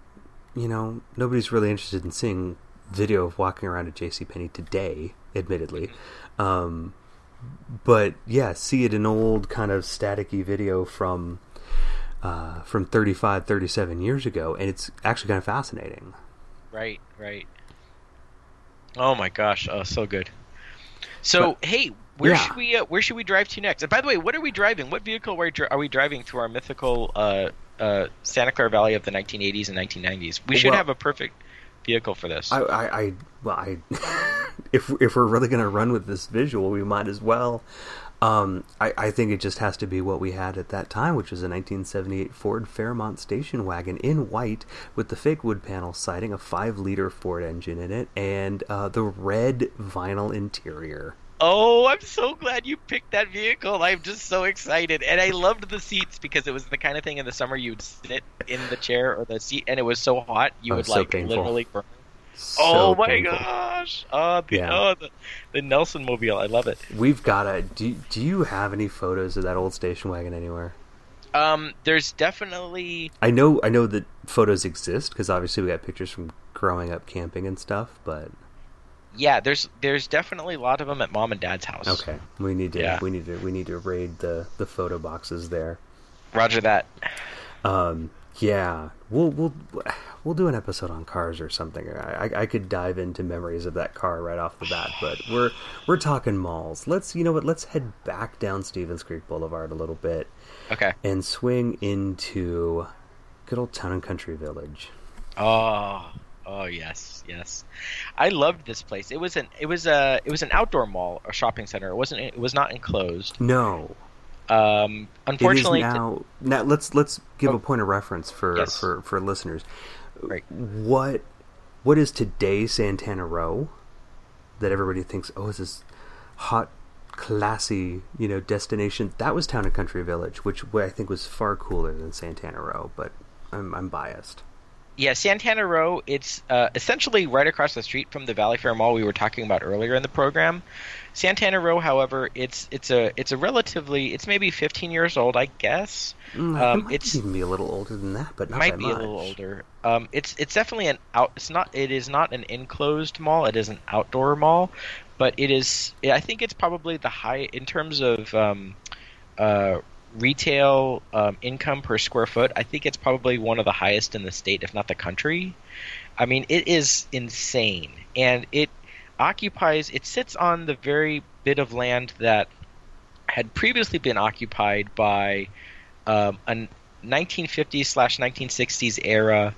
you know nobody's really interested in seeing video of walking around at JCPenney today admittedly um but yeah see it an old kind of staticky video from uh from 35 37 years ago and it's actually kind of fascinating Right, right. Oh my gosh! Oh, so good. So, hey, where yeah. should we uh, where should we drive to next? And by the way, what are we driving? What vehicle are we, dri- are we driving through our mythical uh, uh, Santa Clara Valley of the 1980s and 1990s? We should Well- have a perfect vehicle for this. I, I, I well, I, *laughs* if if we're really gonna run with this visual, we might as well. Um, I, I think it just has to be what we had at that time, which was a 1978 Ford Fairmont station wagon in white with the fake wood panel siding, a five-liter Ford engine in it, and uh, the red vinyl interior. Oh, I'm so glad you picked that vehicle. I'm just so excited. And I loved the seats because it was the kind of thing in the summer you'd sit in the chair or the seat and it was so hot you Oh, would so like painful. literally burn. So oh my painful. gosh. Oh, the, Yeah. oh, the, the Nelson mobile. I love it. We've got a. Do Do you have any photos of that old station wagon anywhere? Um, there's definitely I know I know that photos exist because obviously we got pictures from growing up camping and stuff, but yeah, there's there's definitely a lot of them at mom and dad's house. Okay, we need to Yeah. we need to we need to raid the the photo boxes there. Roger that. Um, yeah, we'll we'll we'll do an episode on cars or something. I, I I could dive into memories of that car right off the bat, but we're we're talking malls. Let's you know what? Let's head back down Stevens Creek Boulevard a little bit Okay. and swing into good old Town and Country Village. Oh, oh yes, yes. I loved this place. It was an it was a it was an outdoor mall or shopping center. It wasn't it was not enclosed. No, Um, it is unfortunately, now. Now let's let's give Oh. a point of reference for Yes. for for listeners. Right. What what is today Santana Row that everybody thinks oh is this hot classy you know destination that was Town and Country Village which I think was far cooler than Santana Row but I'm I'm biased. Yeah, Santana Row. It's uh, essentially right across the street from the Valley Fair Mall we were talking about earlier in the program. Santana Row, however, it's it's a it's a relatively it's maybe 15 years old, I guess. Mm, Um, it might it's- even be a little older than that but not might be much. a little older. Um, it's it's definitely an out. It's not. It is not an enclosed mall. It is an outdoor mall, but it is. I think it's probably the high in terms of um, uh, retail um, income per square foot. I think it's probably one of the highest in the state, if not the country. I mean, it is insane, and it occupies. It sits on the very bit of land that had previously been occupied by um, a 1950s slash 1960s era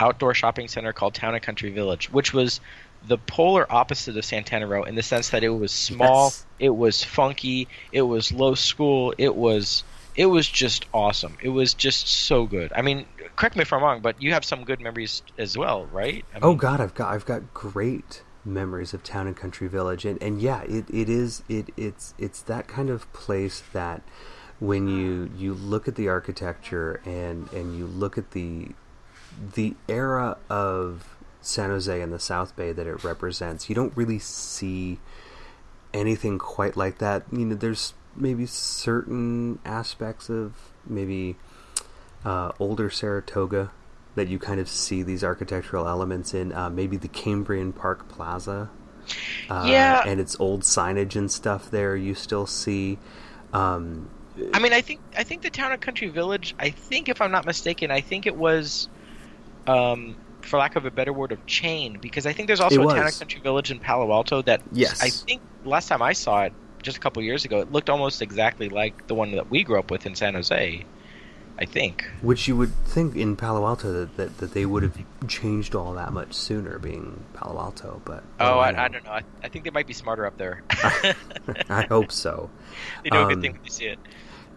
outdoor shopping center called Town and Country Village, which was the polar opposite of Santana Row in the sense that it was small, Yes. it was funky, it was low school, it was it was just awesome. It was just so good. I mean, correct me if I'm wrong, but you have some good memories as well, right? I Oh God, I've got I've got great memories of Town and Country Village, and and yeah, it, it is it it's it's that kind of place that when you you look at the architecture and and you look at the the era of San Jose and the South Bay that it represents, you don't really see anything quite like that. You know, there's maybe certain aspects of maybe uh, older Saratoga that you kind of see these architectural elements in. Uh, maybe the Cambrian Park Plaza. Uh, Yeah. And its old signage and stuff there you still see. Um, I mean, I think I think the town of country village. I think, if I'm not mistaken, I think it was, um, for lack of a better word, of chain because I think there's also a town and country village in Palo Alto that Yes. I think last time I saw it, just a couple years ago, it looked almost exactly like the one that we grew up with in San Jose. I think. which you would think in Palo Alto that, that, that they would have changed all that much sooner, being Palo Alto. But Oh, I, know. I don't know. I, I think they might be smarter up there. *laughs* I hope so. *laughs* they do a Um, good thing when you see it.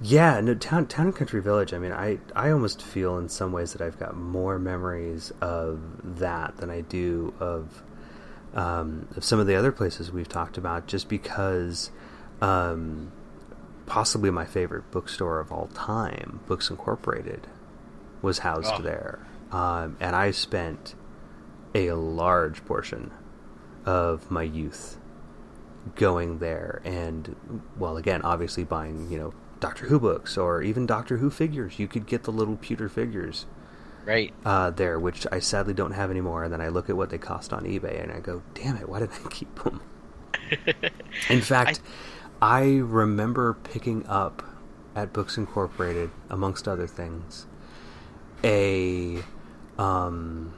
Yeah, no, town, town and country village. I mean, I, I almost feel in some ways that I've got more memories of that than I do of, um, of some of the other places we've talked about. Just because, um, possibly my favorite bookstore of all time, Books Incorporated, was housed Oh. there, um, and I spent a large portion of my youth going there and well again obviously buying you know doctor who books or even doctor who figures you could get the little pewter figures Right. uh, there which i sadly don't have anymore and then i look at what they cost on ebay and i go damn it why did i *laughs* keep them *laughs* in fact I, remember picking up at books incorporated amongst other things a um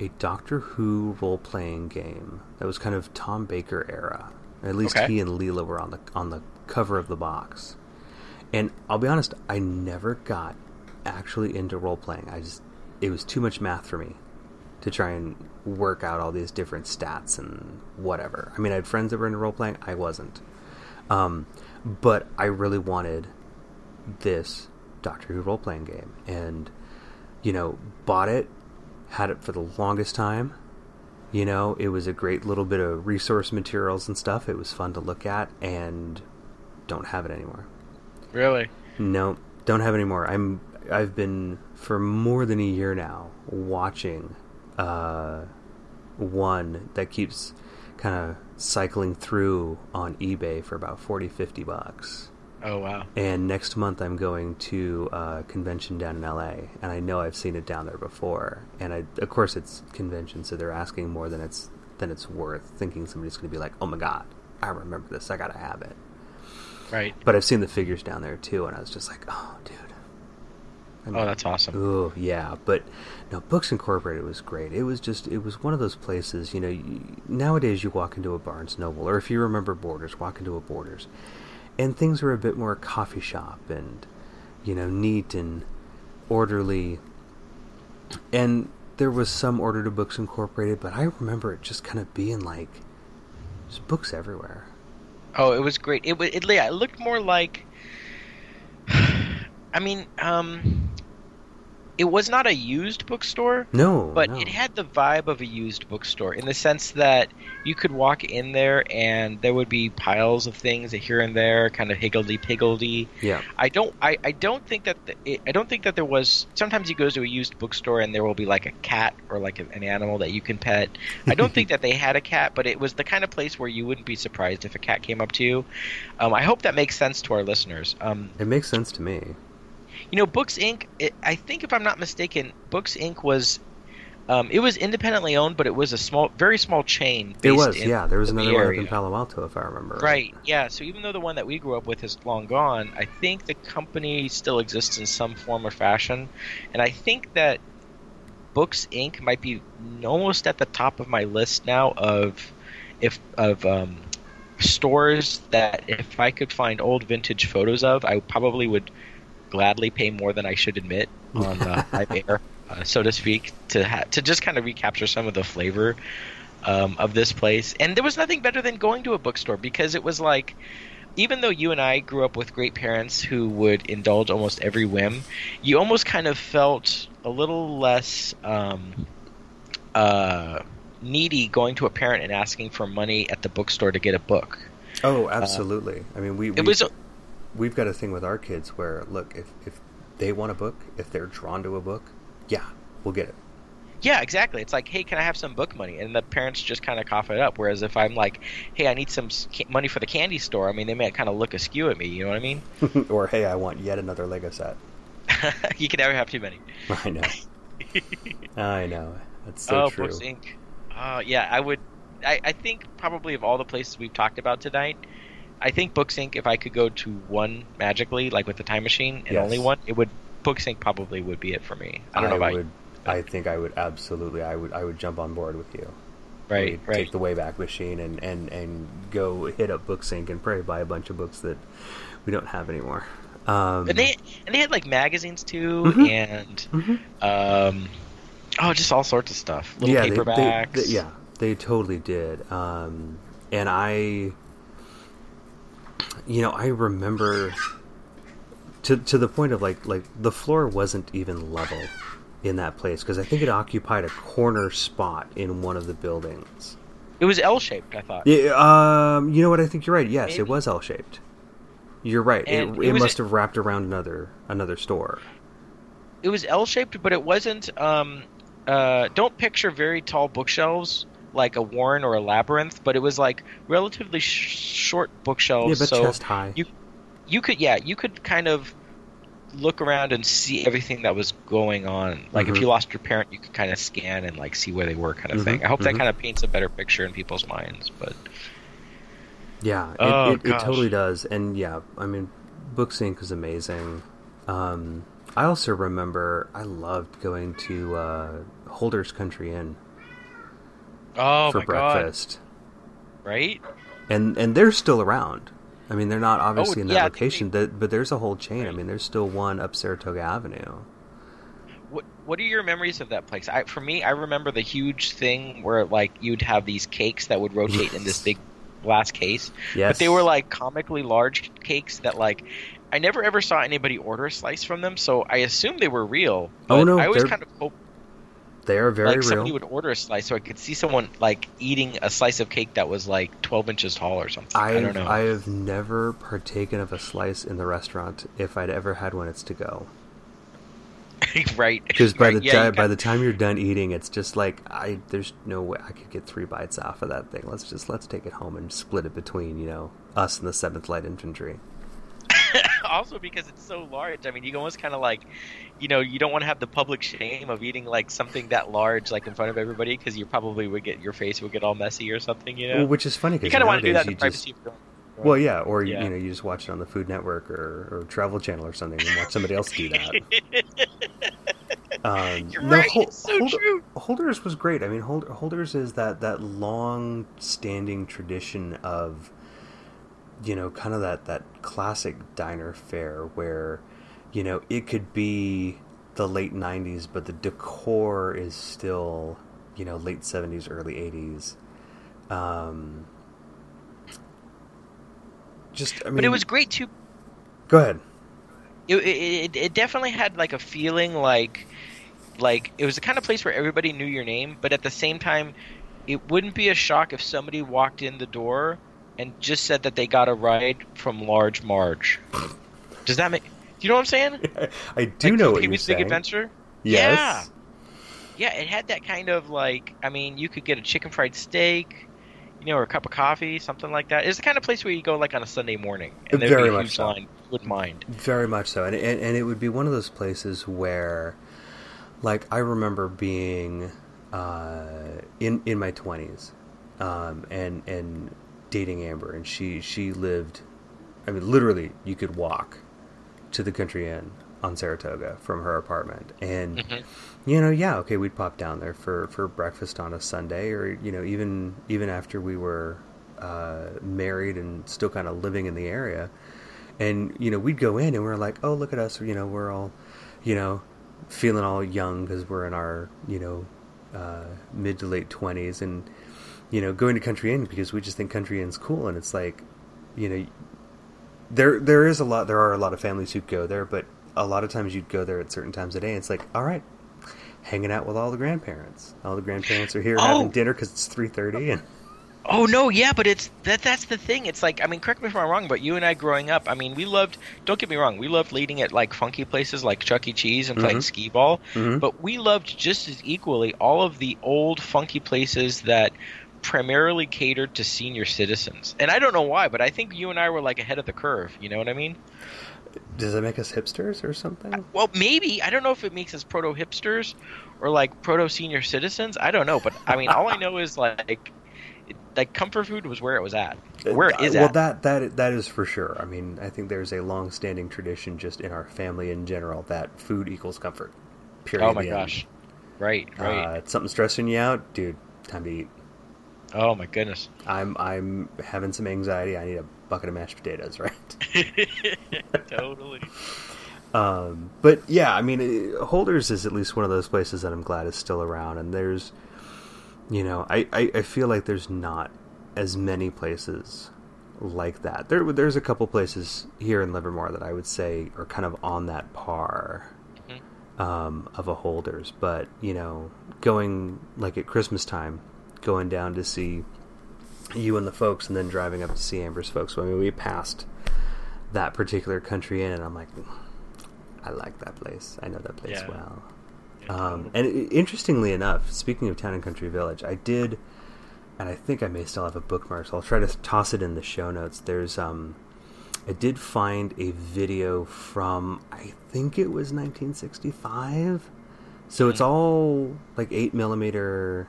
a Doctor Who role playing game that was kind of Tom Baker era. At least Okay. he and Leela were on the on the cover of the box. And I'll be honest, I never got actually into role playing. I just it was too much math for me to try and work out all these different stats and whatever. I mean, I had friends that were into role playing. I wasn't. Um, but I really wanted this Doctor Who role playing game, and you know, bought it, had it for the longest time. You know, it was a great little bit of resource materials and stuff. It was fun to look at, and don't have it anymore. Really. No, don't have it anymore. I'm I've been for more than a year now watching uh, one that keeps kind of cycling through on eBay for about 40 50 bucks. Oh wow. And next month I'm going to a convention down in LA, and I know I've seen it down there before. And I, of course, it's convention, so they're asking more than it's than it's worth. Thinking somebody's going to be like, "Oh my god, I remember this. I got to have it." Right. But I've seen the figures down there too, and I was just like, "Oh, dude." Oh, that's awesome. Oh yeah, but no, Books Incorporated was great. It was just it was one of those places. You know, you, nowadays you walk into a Barnes Noble, or if you remember Borders, walk into a Borders, and things are a bit more coffee shop and you know neat and orderly. And there was some order to Books Incorporated, but I remember it just kind of being like, there's books everywhere. Oh, it was great. It it, it looked more like. *sighs* I mean, um, it was not a used bookstore, No, but no. it had the vibe of a used bookstore in the sense that you could walk in there and there would be piles of things here and there, kind of higgledy piggledy. yeah. I don't. I, I don't think that. The, it, I don't think that there was. Sometimes you go to a used bookstore and there will be like a cat or like an animal that you can pet. I don't think *laughs* that they had a cat, but it was the kind of place where you wouldn't be surprised if a cat came up to you. Um, I hope that makes sense to our listeners. Um, It makes sense to me. You know, Books Inc. It, I think if I'm not mistaken, Books Inc. was. Um, it was independently owned, but it was a small, very small chain. It was, yeah. There was the another one up in Palo Alto, if I remember. Right. Yeah. So even though the one that we grew up with is long gone, I think the company still exists in some form or fashion, and I think that Books Inc. might be almost at the top of my list now of if of um, stores that if I could find old vintage photos of, I probably would gladly pay more than I should admit on uh, *laughs* iBear. uh, so to speak, to ha- to just kind of recapture some of the flavor um, of this place. And there was nothing better than going to a bookstore because it was like, even though you and I grew up with great parents who would indulge almost every whim, you almost kind of felt a little less um, uh, needy going to a parent and asking for money at the bookstore to get a book. Oh, absolutely. I mean, we, we It was we've got a thing with our kids where look if if they want a book, if they're drawn to a book, yeah, we'll get it. Yeah, exactly. It's like, hey, can I have some book money? And the parents just kind of cough it up. Whereas if I'm like, hey, I need some money for the candy store, I mean, they might kind of look askew at me. You know what I mean? *laughs* or hey, I want yet another Lego set. *laughs* you can never have too many. *laughs* I know. I know. That's so oh, true. Books Inc. Uh, yeah, I would. I, I think probably of all the places we've talked about tonight, I think Books Inc. If I could go to one magically, like with the time machine, and Yes. only one, it would. Books Inc. probably would be it for me. I don't know about would. you. I think I would absolutely. I would. I would jump on board with you. Right, We'd right. Take the Wayback Machine and and and go hit up Books Inc and pray buy a bunch of books that we don't have anymore. Um, and they and they had like magazines too, Mhm. and Mhm. um, oh, just all sorts of stuff. Little yeah, they- they- paperbacks. they- yeah, they totally did. Um, and I, you know, I remember to to the point of like like the floor wasn't even level in that place because I think it occupied a corner spot in one of the buildings. It was L shaped. I thought. Yeah, um, you know what? I think you're right. Yes, it was L shaped. You're right. And it it it must have wrapped around another another store. It was L shaped, but it wasn't. Um, uh, don't picture very tall bookshelves like a Warren or a Labyrinth, but it was like relatively sh- short bookshelves. Yeah, but so chest high. you you could yeah you could kind of look around and see everything that was going on. Like if Mhm. you lost your parent, you could kind of scan and like see where they were, kind of Mhm, thing. I hope that mhm. kind of paints a better picture in people's minds. But Yeah, it, Oh, it, it totally does. And yeah, I mean, Books Inc is amazing. Um, I also remember I loved going to uh, Holder's Country Inn oh for breakfast, god, right? and and they're still around. I mean, they're not oh, obviously in that Oh, yeah, location, that, but there's a whole chain. I mean, there's still one up Saratoga Avenue. What What are your memories of that place? I, for me, I remember the huge thing where like you'd have these cakes that would rotate in this big glass case, Yes, but they were like comically large cakes that like I never ever saw anybody order a slice from them, so I assumed they were real. Oh, no, I always they're kind of hoped they are very like real. somebody would order a slice, so I could see someone like eating a slice of cake that was like twelve inches tall or something. I, I've, don't know. I have never partaken of a slice in the restaurant. If I'd ever had one, it's to go. *laughs* right? Because by right, the yeah, time by the time you're done eating, it's just like I there's no way I could get three bites off of that thing. Let's just let's take it home and split it between you know us and the Seventh Light Infantry. *laughs* also because it's so large. I mean, you almost kind of like, you know, you don't want to have the public shame of eating like something that large, like in front of everybody, because you probably would get your face would get all messy or something. You know, Well, which is funny because you kind of want to do that in privacy just of your own. well yeah, or you- Yeah. you know you just watch it on the Food Network or, or Travel Channel or something and watch somebody else do *laughs* that. *laughs* Um, You're no, right. Hol- so true. Holders was great. I mean, Hold- Holders is that that long standing tradition of you know, kind of that that classic diner fare where you know it could be the late '90s, but the decor is still you know late '70s, early '80s. Um, just, I mean, but it was great too. Go ahead. It, it it definitely had like a feeling like like it was the kind of place where everybody knew your name, but at the same time, it wouldn't be a shock if somebody walked in the door and just said that they got a ride from Large Marge. Does that make? Do you know what I'm saying? *laughs* I do like know what you're Pee-wee's Big. Adventure. Yes. Yeah, it had that kind of like. I mean, you could get a chicken fried steak, you know, or a cup of coffee, something like that. It's the kind of place where you go like on a Sunday morning, and there'd Very be a huge so. line. Wouldn't mind. Very much so, and, and and it would be one of those places where, like, I remember being uh, in in my twenties, um, and and dating Amber, and she she lived, I mean, literally, you could walk to the country inn on Saratoga from her apartment, and Mhm. you know, yeah, okay, we'd pop down there for for breakfast on a Sunday, or you know, even even after we were uh, married and still kind of living in the area. And you know we'd go in and we're like oh look at us you know we're all you know feeling all young because we're in our you know uh, mid to late twenties, and you know going to Country Inn because we just think Country Inn's cool, and it's like you know there there is a lot there are a lot of families who go there, but a lot of times you'd go there at certain times of day. And it's like all right, hanging out with all the grandparents. All the grandparents are here Oh. having dinner because it's three thirty, and Oh no, yeah, but it's that that's the thing. It's like I mean, correct me if I'm wrong, but you and I growing up, I mean, we loved. Don't get me wrong, we loved leading at like funky places like Chuck E. Cheese and playing Mhm. skee ball. Mhm. But we loved just as equally all of the old funky places that primarily catered to senior citizens. And I don't know why, but I think you and I were like ahead of the curve. You know what I mean? does that make us hipsters or something? Well, maybe I don't know if it makes us proto hipsters or like proto senior citizens. I don't know, but I mean, all I know is like. Like comfort food was where it was at, where it is Uh, well, at. that that that is for sure. I mean, I think there's a long-standing tradition just in our family in general that food equals comfort. Period. Oh my end. gosh. Right, right. Uh, it's something stressing you out, dude. Time to eat. Oh my goodness. I'm I'm having some anxiety. I need a bucket of mashed potatoes, *laughs* right? *laughs* totally. Um, but yeah, I mean, it- Holders is at least one of those places that I'm glad is still around. And there's, you know, I, I, I feel like there's not as many places like that. There, there's a couple places here in Livermore that I would say are kind of on that par um, of a Holders. But you know, going like at Christmas time, going down to see you and the folks, and then driving up to see Amber's folks. I mean, we passed that particular country inn, and I'm like, I like that place. I know that place Yeah. well. Um, and interestingly enough, speaking of Town and Country Village, I did, and I think I may still have a bookmark, so I'll try to toss it in the show notes. There's, um, I did find a video from, I think it was 1965. So it's all like 8 millimeter.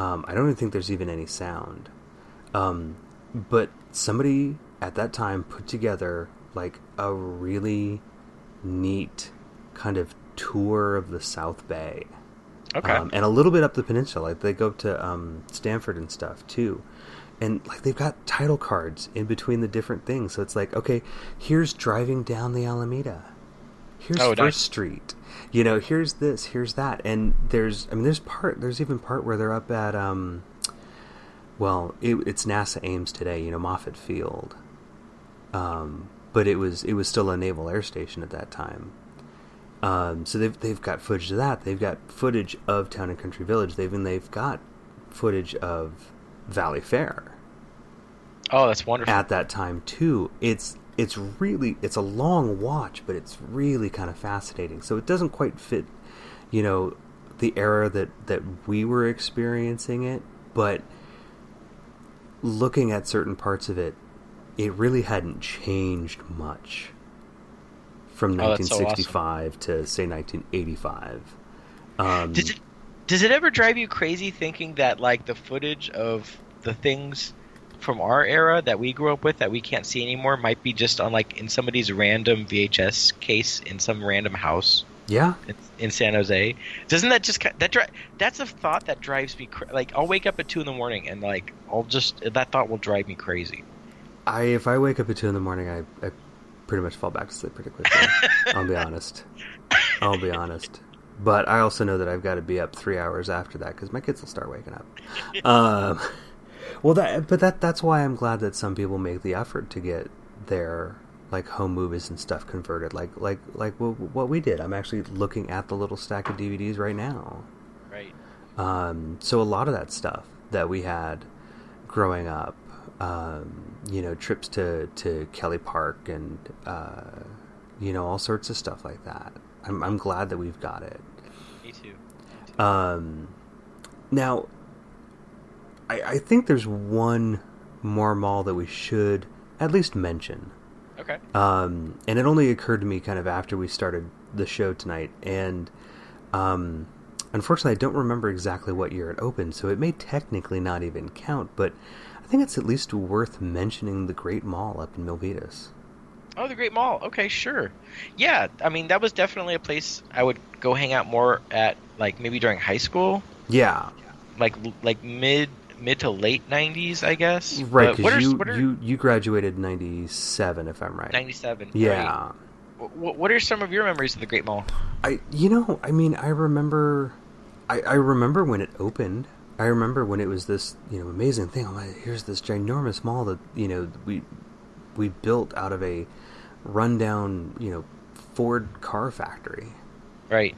Um, I don't even think there's even any sound. Um, but somebody at that time put together like a really neat kind of tour of the South Bay. Okay. Um, and a little bit up the peninsula. Like they go to um, Stanford and stuff too. And like they've got title cards in between the different things. So it's like, okay, here's driving down the Alameda. Here's Oh, First nice. Street. You know, here's this, here's that. And there's I mean there's part there's even part where they're up at um well, it, it's NASA Ames today, you know, Moffett Field. Um, but it was it was still a naval air station at that time. Um, so they've they've got footage of that. They've got footage of Town and Country Village. They've and they've got footage of Valley Fair oh, that's wonderful. at that time too. It's it's really it's a long watch, but it's really kind of fascinating. So it doesn't quite fit, you know, the era that that we were experiencing it, but looking at certain parts of it, it really hadn't changed much from Oh, that's so awesome. 1965 to say 1985. Um, Does it does it ever drive you crazy thinking that like the footage of the things from our era that we grew up with that we can't see anymore might be just on like in somebody's random VHS case in some random house yeah, in, in San Jose? Doesn't that just that dri- that's a thought that drives me cra- like I'll wake up at two in the morning and like I'll just that thought will drive me crazy. I if I wake up at two in the morning, I, I pretty much fall back to sleep pretty quickly. *laughs* I'll be honest. I'll be honest. But I also know that I've got to be up three hours after that because my kids will start waking up. *laughs* Um, well, that but that that's why I'm glad that some people make the effort to get their like home movies and stuff converted, like like like what, what we did. I'm actually looking at the little stack of DVDs right now. Right. Um, so a lot of that stuff that we had growing up, um, you know, trips to, to Kelly Park and, uh, you know, all sorts of stuff like that. I'm, I'm glad that we've got it. Me too. Um, now, I, I think there's one more mall that we should at least mention. Okay. Um, and it only occurred to me kind of after we started the show tonight. And um, unfortunately, I don't remember exactly what year it opened, so it may technically not even count. But I think it's at least worth mentioning the Great Mall up in Milpitas. Oh, the Great Mall. Okay, sure. Yeah, I mean that was definitely a place I would go hang out more at, like maybe during high school, Yeah, like like mid mid to late '90s, I guess. right. What are, Because you, are you you graduated '97, if I'm right. '97? Yeah. wh- what are some of your memories of the Great Mall? I you know I mean I remember I, I remember when it opened. I remember when it was this you know amazing thing. I'm like, here's this ginormous mall that you know we we built out of a rundown you know Ford car factory. Right.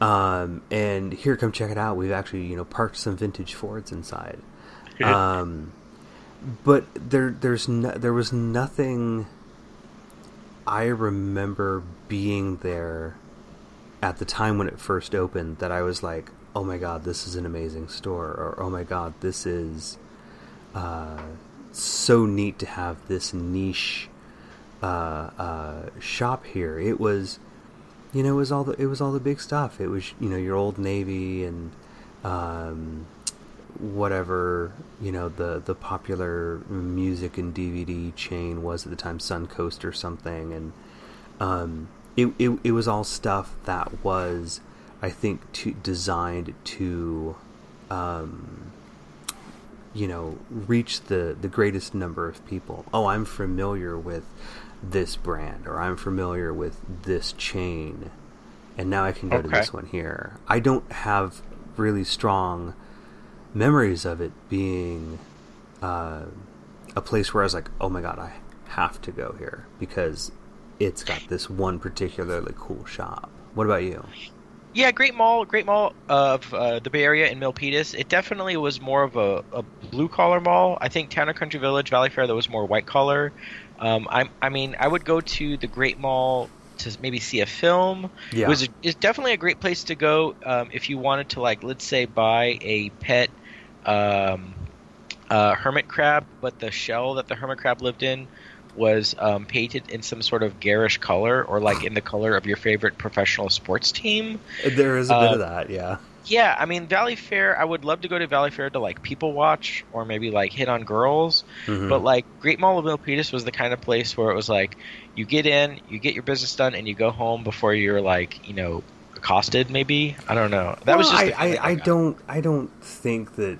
Um, and here, come check it out. We've actually you know parked some vintage Fords inside. Um, but there there's no, there was nothing. I remember being there at the time when it first opened that I was like, oh my god, this is an amazing store, or oh my god, this is uh, so neat to have this niche uh, uh, shop here. It was, you know, it was all the it was all the big stuff. It was you know your old Navy and um, whatever you know the the popular music and DVD chain was at the time, Suncoast or something, and um, it, it it was all stuff that was, I think, to, designed to, um, you know, reach the the greatest number of people. Oh, I'm familiar with this brand, or I'm familiar with this chain, and now I can go to this one here. I don't have really strong memories of it being uh, a place where I was like, oh my god, I have to go here because it's got this one particularly cool shop. What about you? Yeah, Great Mall, Great Mall of uh, the Bay Area in Milpitas. It definitely was more of a, a blue collar mall. I think Town and Country Village, Valley Fair, that was more white collar. Um, I, I mean, I would go to the Great Mall to maybe see a film. Yeah. It was a, it's definitely a great place to go um, if you wanted to, like, let's say, buy a pet um, uh, hermit crab, but the shell that the hermit crab lived in was um, painted in some sort of garish color or like in the color of your favorite professional sports team. There is a bit Uh, of that, yeah. Yeah, I mean Valley Fair. I would love to go to Valley Fair to like people watch or maybe like hit on girls. Mhm. But like Great Mall of Milpitas was the kind of place where it was like you get in, you get your business done, and you go home before you're like you know accosted. Maybe I don't know. That was just I, feeling I, I don't I don't think that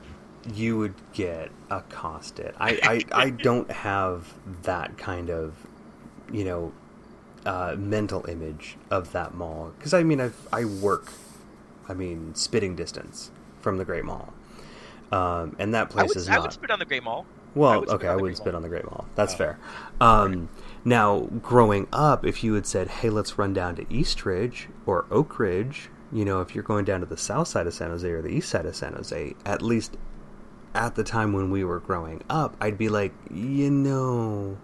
you would get accosted. I, I, I don't have that kind of you know uh, mental image of that mall because I mean I I work I mean spitting distance from the Great Mall, um, and that place would, is I not. would spit on the Great Mall. I Well, okay, I wouldn't spit on the Great Mall. That's Oh. fair. Um, now, growing up, if you had said, "Hey, let's run down to Eastridge or Oakridge," you know, if you're going down to the south side of San Jose or the east side of San Jose, at least at the time when we were growing up, I'd be like, you know,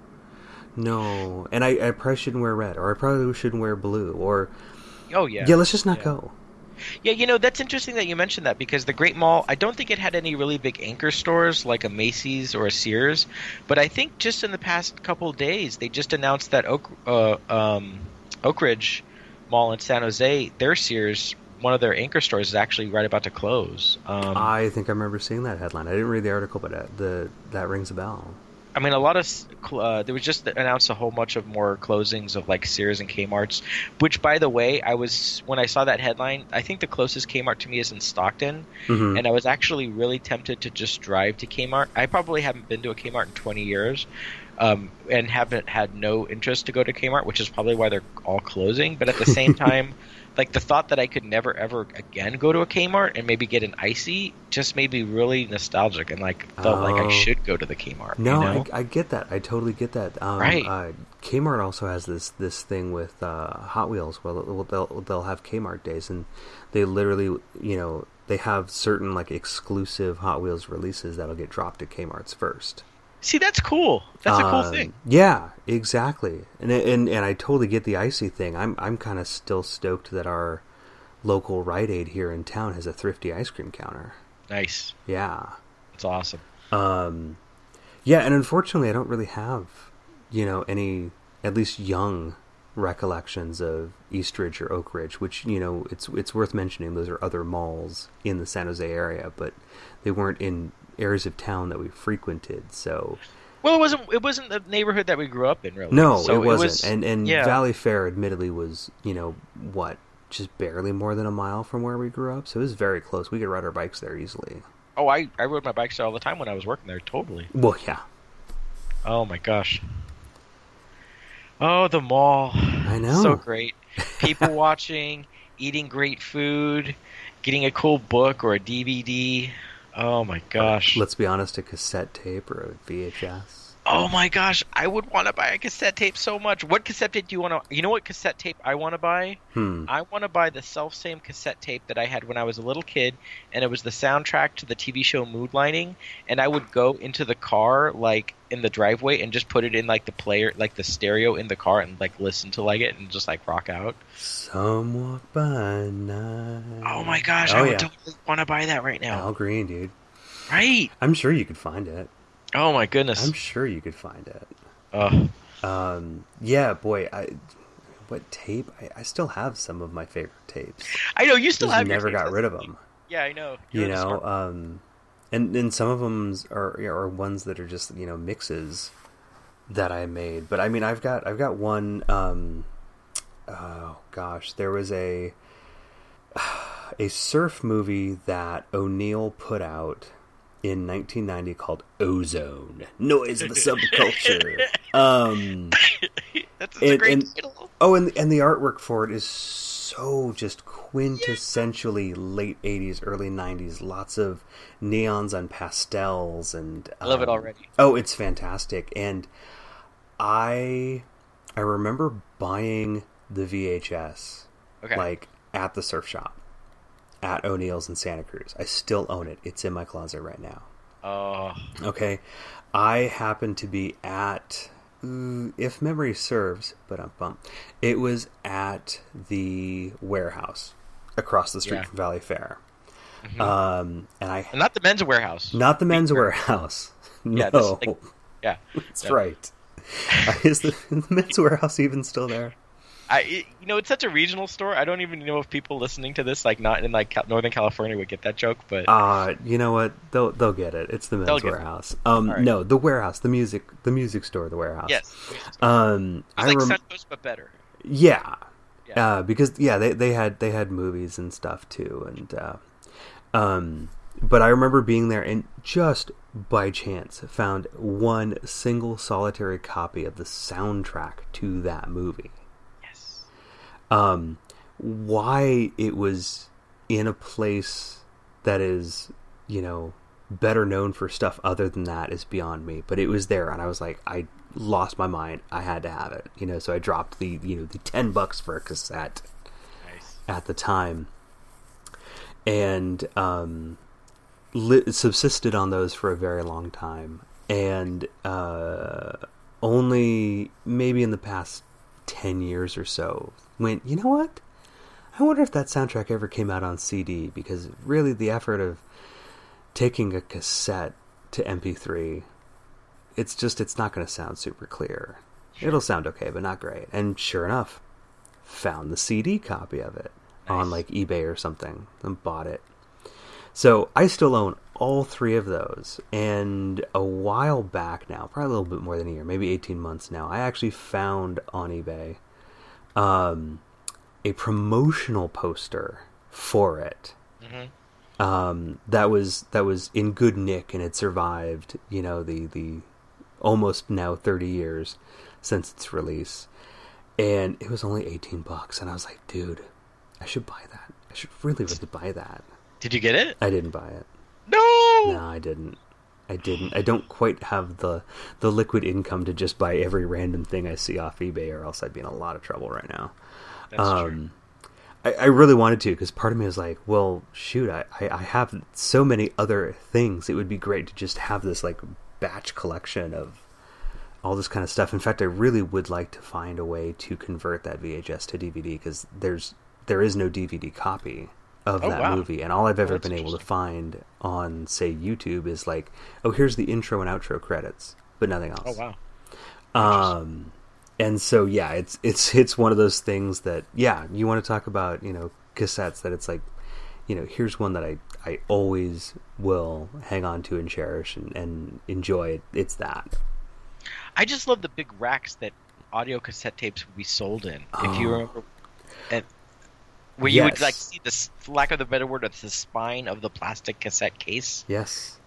no, and I, I probably shouldn't wear red, or I probably shouldn't wear blue, or Oh yeah. yeah, let's just not Yeah. go. Yeah, you know that's interesting that you mentioned that because the Great Mall, I don't think it had any really big anchor stores like a Macy's or a Sears, but I think just in the past couple of days they just announced that Oak uh, um, Oakridge Mall in San Jose, their Sears, one of their anchor stores is actually right about to close. Um, I think I remember seeing that headline. I didn't read the article, but uh, the that rings a bell. I mean, a lot of uh, there was just announced a whole bunch of more closings of like Sears and Kmart's. Which, by the way, I was when I saw that headline, I think the closest Kmart to me is in Stockton, Mhm. and I was actually really tempted to just drive to Kmart. I probably haven't been to a Kmart in 20 years, um, and haven't had no interest to go to Kmart, which is probably why they're all closing. But at the same *laughs* time. Like the thought that I could never ever again go to a Kmart and maybe get an ICEE just made me really nostalgic and like felt like Oh. I should go to the Kmart. No, you know? I, I get that. I totally get that. Um, Right. Uh, Kmart also has this this thing with uh, Hot Wheels. Well, they'll, they'll they'll have Kmart days, and they literally, you know, they have certain like exclusive Hot Wheels releases that'll get dropped at Kmart's first. See, that's cool. That's a cool Um, thing. Yeah, exactly. And and and I totally get the ICEE thing. I'm I'm kind of still stoked that our local Rite Aid here in town has a thrifty ice cream counter. Nice. Yeah. That's awesome. Um, yeah, and unfortunately, I don't really have, you know, any at least young recollections of Eastridge or Oakridge, which you know, it's it's worth mentioning. Those are other malls in the San Jose area, but they weren't in areas of town that we frequented. So Well, it wasn't. It wasn't the neighborhood that we grew up in, really. no, So it wasn't. was- and and yeah. Valley Fair, admittedly, was you know what, just barely more than a mile from where we grew up. So it was very close. We could ride our bikes there easily. Oh, I I rode my bikes there all the time when I was working there. Totally. Well, yeah, Oh my gosh. Oh, the mall. I know. So great. People *laughs* watching, eating great food, getting a cool book or a DVD. Oh my gosh. Let's be honest, a cassette tape or a VHS. Oh my gosh, I would want to buy a cassette tape so much. What cassette tape do you want to? You know what cassette tape I want to buy? Hmm. I want to buy the self same cassette tape that I had when I was a little kid, and it was the soundtrack to the TV show Moonlighting. And I would go into the car, like in the driveway, and just put it in like the player, like the stereo in the car, and like listen to like it and just like rock out. Some walk by night. Oh my gosh, Oh, I would totally want to buy that right now. Al Green, dude. Right? I'm sure you could find it. Oh my goodness. I'm sure you could find it. Ugh. Um, yeah, boy, I what tape? I, I still have some of my favorite tapes. I know you still have. never tapes, got rid of them. Yeah, I know. You You're the know, um, and and some of them are are ones that are just you know mixes that I made. But I mean, I've got I've got one. Um, oh gosh, there was a *sighs* a surf movie that O'Neill put out in 1990 called Ozone: Noise of the Subculture. *laughs* um, that's, that's a and- great and- title. Oh, and and the artwork for it is so just quintessentially late '80s, early '90s. Lots of neons and pastels, and I love it um, already. Oh, it's fantastic, and I I remember buying the VHS Okay. like at the surf shop at O'Neill's in Santa Cruz. I still own it. It's in my closet right now. Oh, Okay, I happen to be at, if memory serves, but I'm bummed. It was at the Wherehouse across the street Yeah. from Valley Fair, Mm-hmm. um, and I and not the men's Wearhouse. not the men's Wearhouse. *laughs* Yeah, No, this, like- yeah. that's no. right. *laughs* *laughs* Is the, the men's Wearhouse even still there? I, it- you know, it's such a regional store. I don't even know if people listening to this, like not in like Northern California, would get that joke. But Uh, you know what? They'll they'll get it. It's the men's Wearhouse. Um, right. no, the Wherehouse, the music, the music store, the Wherehouse. yes, it's Um, I like rem- Centos, but better. Yeah. Yeah. Uh, because yeah, they they had they had movies and stuff too, and uh, um, but I remember being there and just by chance found one single solitary copy of the soundtrack to that movie. Um, why it was in a place that is, you know, better known for stuff other than that is beyond me. But it was there, and I was like, I lost my mind. I had to have it, you know. So I dropped the, you know, the ten bucks for a cassette Nice. at the time, and um, li- subsisted on those for a very long time. And uh, only maybe in the past ten years or so went, you know what? I wonder if that soundtrack ever came out on CD because really the effort of taking a cassette to MP3, it's just it's not going to sound super clear. It'll sound okay, but not great. And sure enough, found the CD copy of it on like eBay or something and bought it. So I still own all three of those. And a while back now, probably a little bit more than a year, maybe 18 months now, I actually found on eBay um, a promotional poster for it. Mhm. Um, that was that was in good nick and it survived, you know, the the almost now 30 years since its release. And it was only 18 bucks and I was like, dude, I should buy that. I should really really buy that. Did you get it? I didn't buy it. No. No, I didn't. I didn't. I don't quite have the the liquid income to just buy every random thing I see off eBay, or else I'd be in a lot of trouble right now. That's true. Um, I, I really wanted to because part of me was like, well, shoot, I, I, I have so many other things. It would be great to just have this like batch collection of all this kind of stuff. In fact, I really would like to find a way to convert that VHS to DVD because there's there is no DVD copy of Oh, that wow. movie, and all I've ever that's been able to find on say YouTube is like, oh, here's the intro and outro credits, but nothing else. Oh wow. Um, and so yeah, it's it's it's one of those things that yeah, you want to talk about you know cassettes that it's like, you know, here's one that I I always will hang on to and cherish and, and enjoy. It. It's that. I just love the big racks that audio cassette tapes would be sold in. If you Oh. remember, and where you would like see the lack of the better word, of the spine of the plastic cassette case. Yes.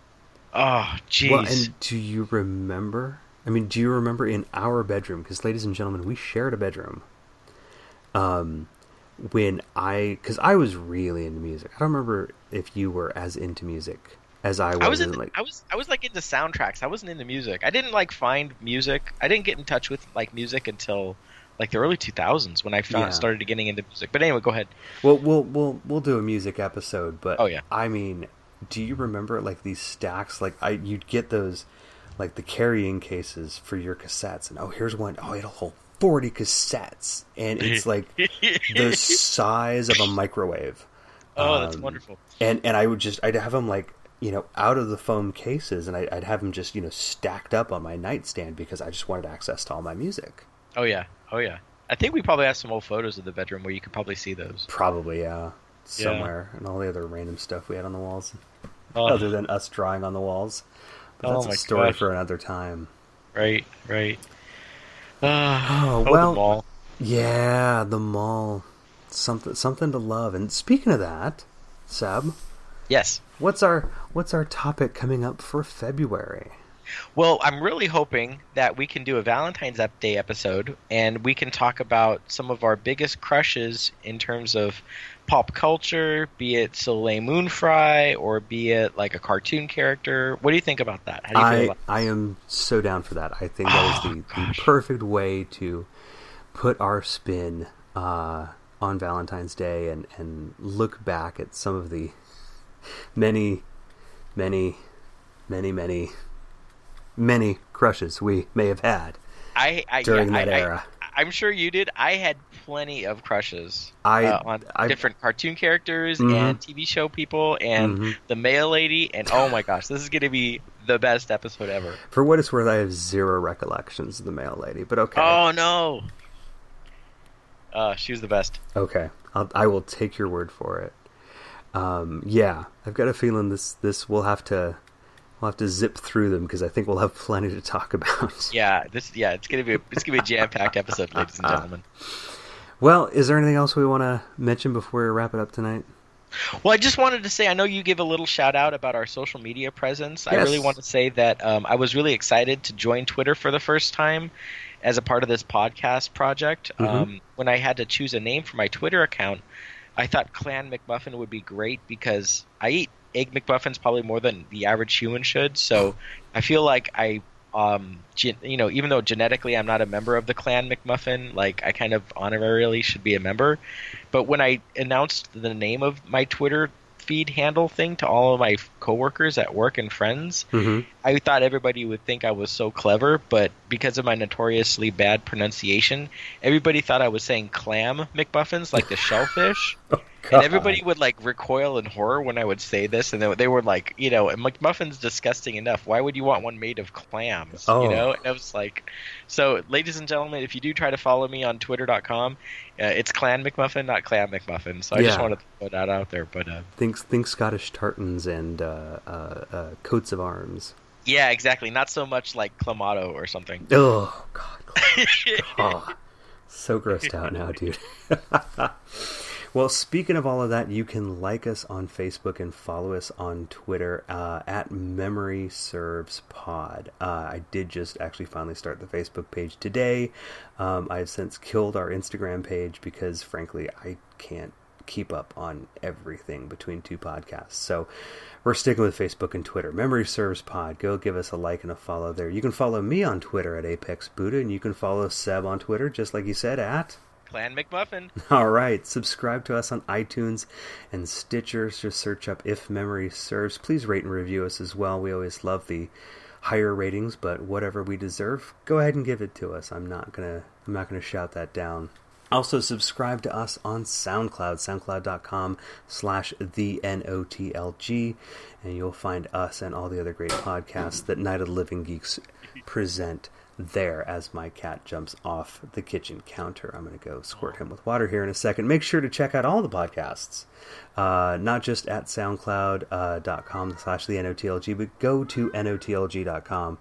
Oh, jeez. Well, and do you remember? I mean, do you remember in our bedroom? Because, ladies and gentlemen, we shared a bedroom. um, when I because I was really into music. I don't remember if you were as into music as I was. I was in, like I was I was like into soundtracks. I wasn't into music. I didn't like find music. I didn't get in touch with like music until like the early 2000s when I found Yeah. started getting into music. But anyway, go ahead. well, we'll we'll we'll do a music episode. But Oh, yeah. I mean, do you remember like these stacks? Like I you'd get those like the carrying cases for your cassettes, and oh here's one. Oh, it'll hold forty cassettes, and it's like *laughs* the size of a microwave. Oh, that's Um, wonderful. and and I would just I'd have them like you know out of the foam cases, and I, I'd have them just you know stacked up on my nightstand because I just wanted access to all my music. Oh yeah. Oh yeah. I think we probably have some old photos of the bedroom where you could probably see those. Probably yeah, somewhere, and all the other random stuff we had on the walls, other than us drawing on the walls. But Oh that's my a story gosh. for another time. Right, right. Uh, Oh, the well- mall. Yeah, the mall, something something to love. And speaking of that, Seb, Yes. what's our what's our topic coming up for February? Well, I'm really hoping that we can do a Valentine's Day episode and we can talk about some of our biggest crushes in terms of pop culture, be it Soleil Moon Fry or be it like a cartoon character. What do you think about that? How do you feel I about I am so down for that. I think that is Oh, the, the perfect way to put our spin uh, on Valentine's Day and and look back at some of the many, many, many, many, many crushes we may have had. I, I during yeah, that I, era. I, am sure you did. I had plenty of crushes I- uh, on I- different cartoon characters Mhm. and TV show people and Mhm. the mail lady. And oh my gosh, this is going to be the best episode ever. For what it's worth, I have zero recollections of the mail lady, but okay. Oh no. Uh, she was the best. Okay, I'll, I will take your word for it. Um, yeah, I've got a feeling this this we'll have to we'll have to zip through them because I think we'll have plenty to talk about. *laughs* Yeah, this yeah, it's gonna be a, it's gonna be a jam packed episode, ladies and *laughs* gentlemen. Well, is there anything else we want to mention before we wrap it up tonight? Well, I just wanted to say, I know you give a little shout out about our social media presence. I really want to say that um, I was really excited to join Twitter for the first time as a part of this podcast project. Mhm. Um, when I had to choose a name for my Twitter account, I thought Clan McMuffin would be great because I eat egg McMuffins probably more than the average human should. So I feel like I, um, gen- you know, even though genetically I'm not a member of the Clan McMuffin, like I kind of honorarily should be a member. But when I announced the name of my Twitter feed handle thing to all of my coworkers at work and friends, Mm-hmm. I thought everybody would think I was so clever, but because of my notoriously bad pronunciation, everybody thought I was saying clam McMuffins, like the shellfish. *laughs* And everybody would like recoil in horror when I would say this, and they, they were like, you know, McMuffin's disgusting enough. Why would you want one made of clams? Oh. You know, and I was like, so, ladies and gentlemen, if you do try to follow me on Twitter.com, uh, it's Clan McMuffin, not Clam McMuffin. So I just Yeah. wanted to throw that out there. But uh, Think think Scottish tartans and uh, uh, uh, coats of arms. yeah, exactly. Not so much like Clamato or something. Oh God, oh, *laughs* so grossed out now, dude. *laughs* well, speaking of all of that, you can like us on Facebook and follow us on Twitter uh, at Memory Serves Pod. Uh, I did just actually finally start the Facebook page today. Um, I've since killed our Instagram page because, frankly, I can't keep up on everything between two podcasts. So we're sticking with Facebook and Twitter. Memory Serves Pod. Go give us a like and a follow there. You can follow me on Twitter at Apex Buddha, and you can follow Seb on Twitter, just like you said, at. Clan McMuffin. *laughs* All right, subscribe to us on iTunes and Stitcher. Just search up If Memory Serves. Please rate and review us as well. We always love the higher ratings, but whatever we deserve, go ahead and give it to us. I'm not gonna I'm not gonna shout that down. Also, subscribe to us on SoundCloud, soundcloud.com slash the N-O-T-L-G, and you'll find us and all the other great podcasts that Night of the Living Geeks present there as my cat jumps off the kitchen counter. I'm going to go squirt him with water here in a second. Make sure to check out all the podcasts, uh, not just at soundcloud.com slash the N-O-T-L-G, but go to N-O-T-L-G.com.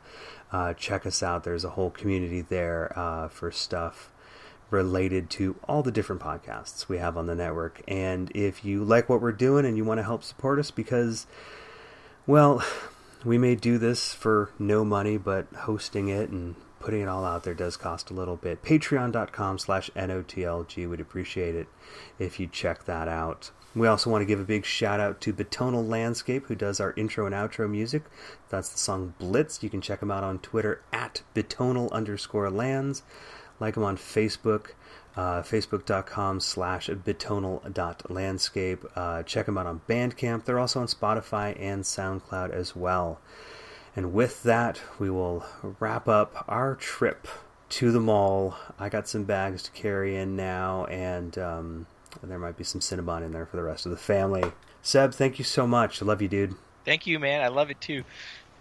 Uh, check us out. There's a whole community there uh, for stuff related to all the different podcasts we have on the network. And if you like what we're doing and you want to help support us because, well, *sighs* we may do this for no money, but hosting it and putting it all out there does cost a little bit. Patreon.com slash NOTLG would appreciate it if you check that out. We also want to give a big shout out to Betonal Landscape, who does our intro and outro music. That's the song Blitz. You can check them out on Twitter at betonal underscore lands. Like them on Facebook, uh, facebook.com slash betonal.landscape. Uh, check them out on Bandcamp. They're also on Spotify and SoundCloud as well. And with that, we will wrap up our trip to the mall. I got some bags to carry in now, and um, there might be some Cinnabon in there for the rest of the family. Seb, thank you so much. I love you, dude. Thank you, man. I love it too.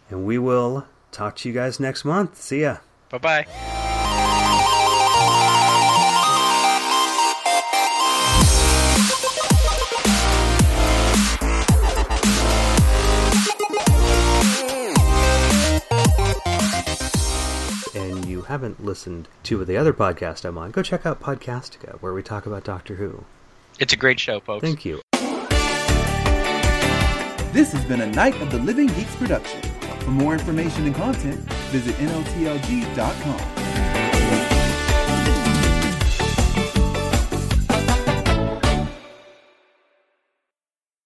And we will talk to you guys next month. See ya. Bye bye. Haven't listened to the other podcast I'm on, go check out Podcastica, where we talk about Doctor Who. It's a great show, folks. Thank you. This has been a Night of the Living Geeks production. For more information and content, visit NOTLG.com.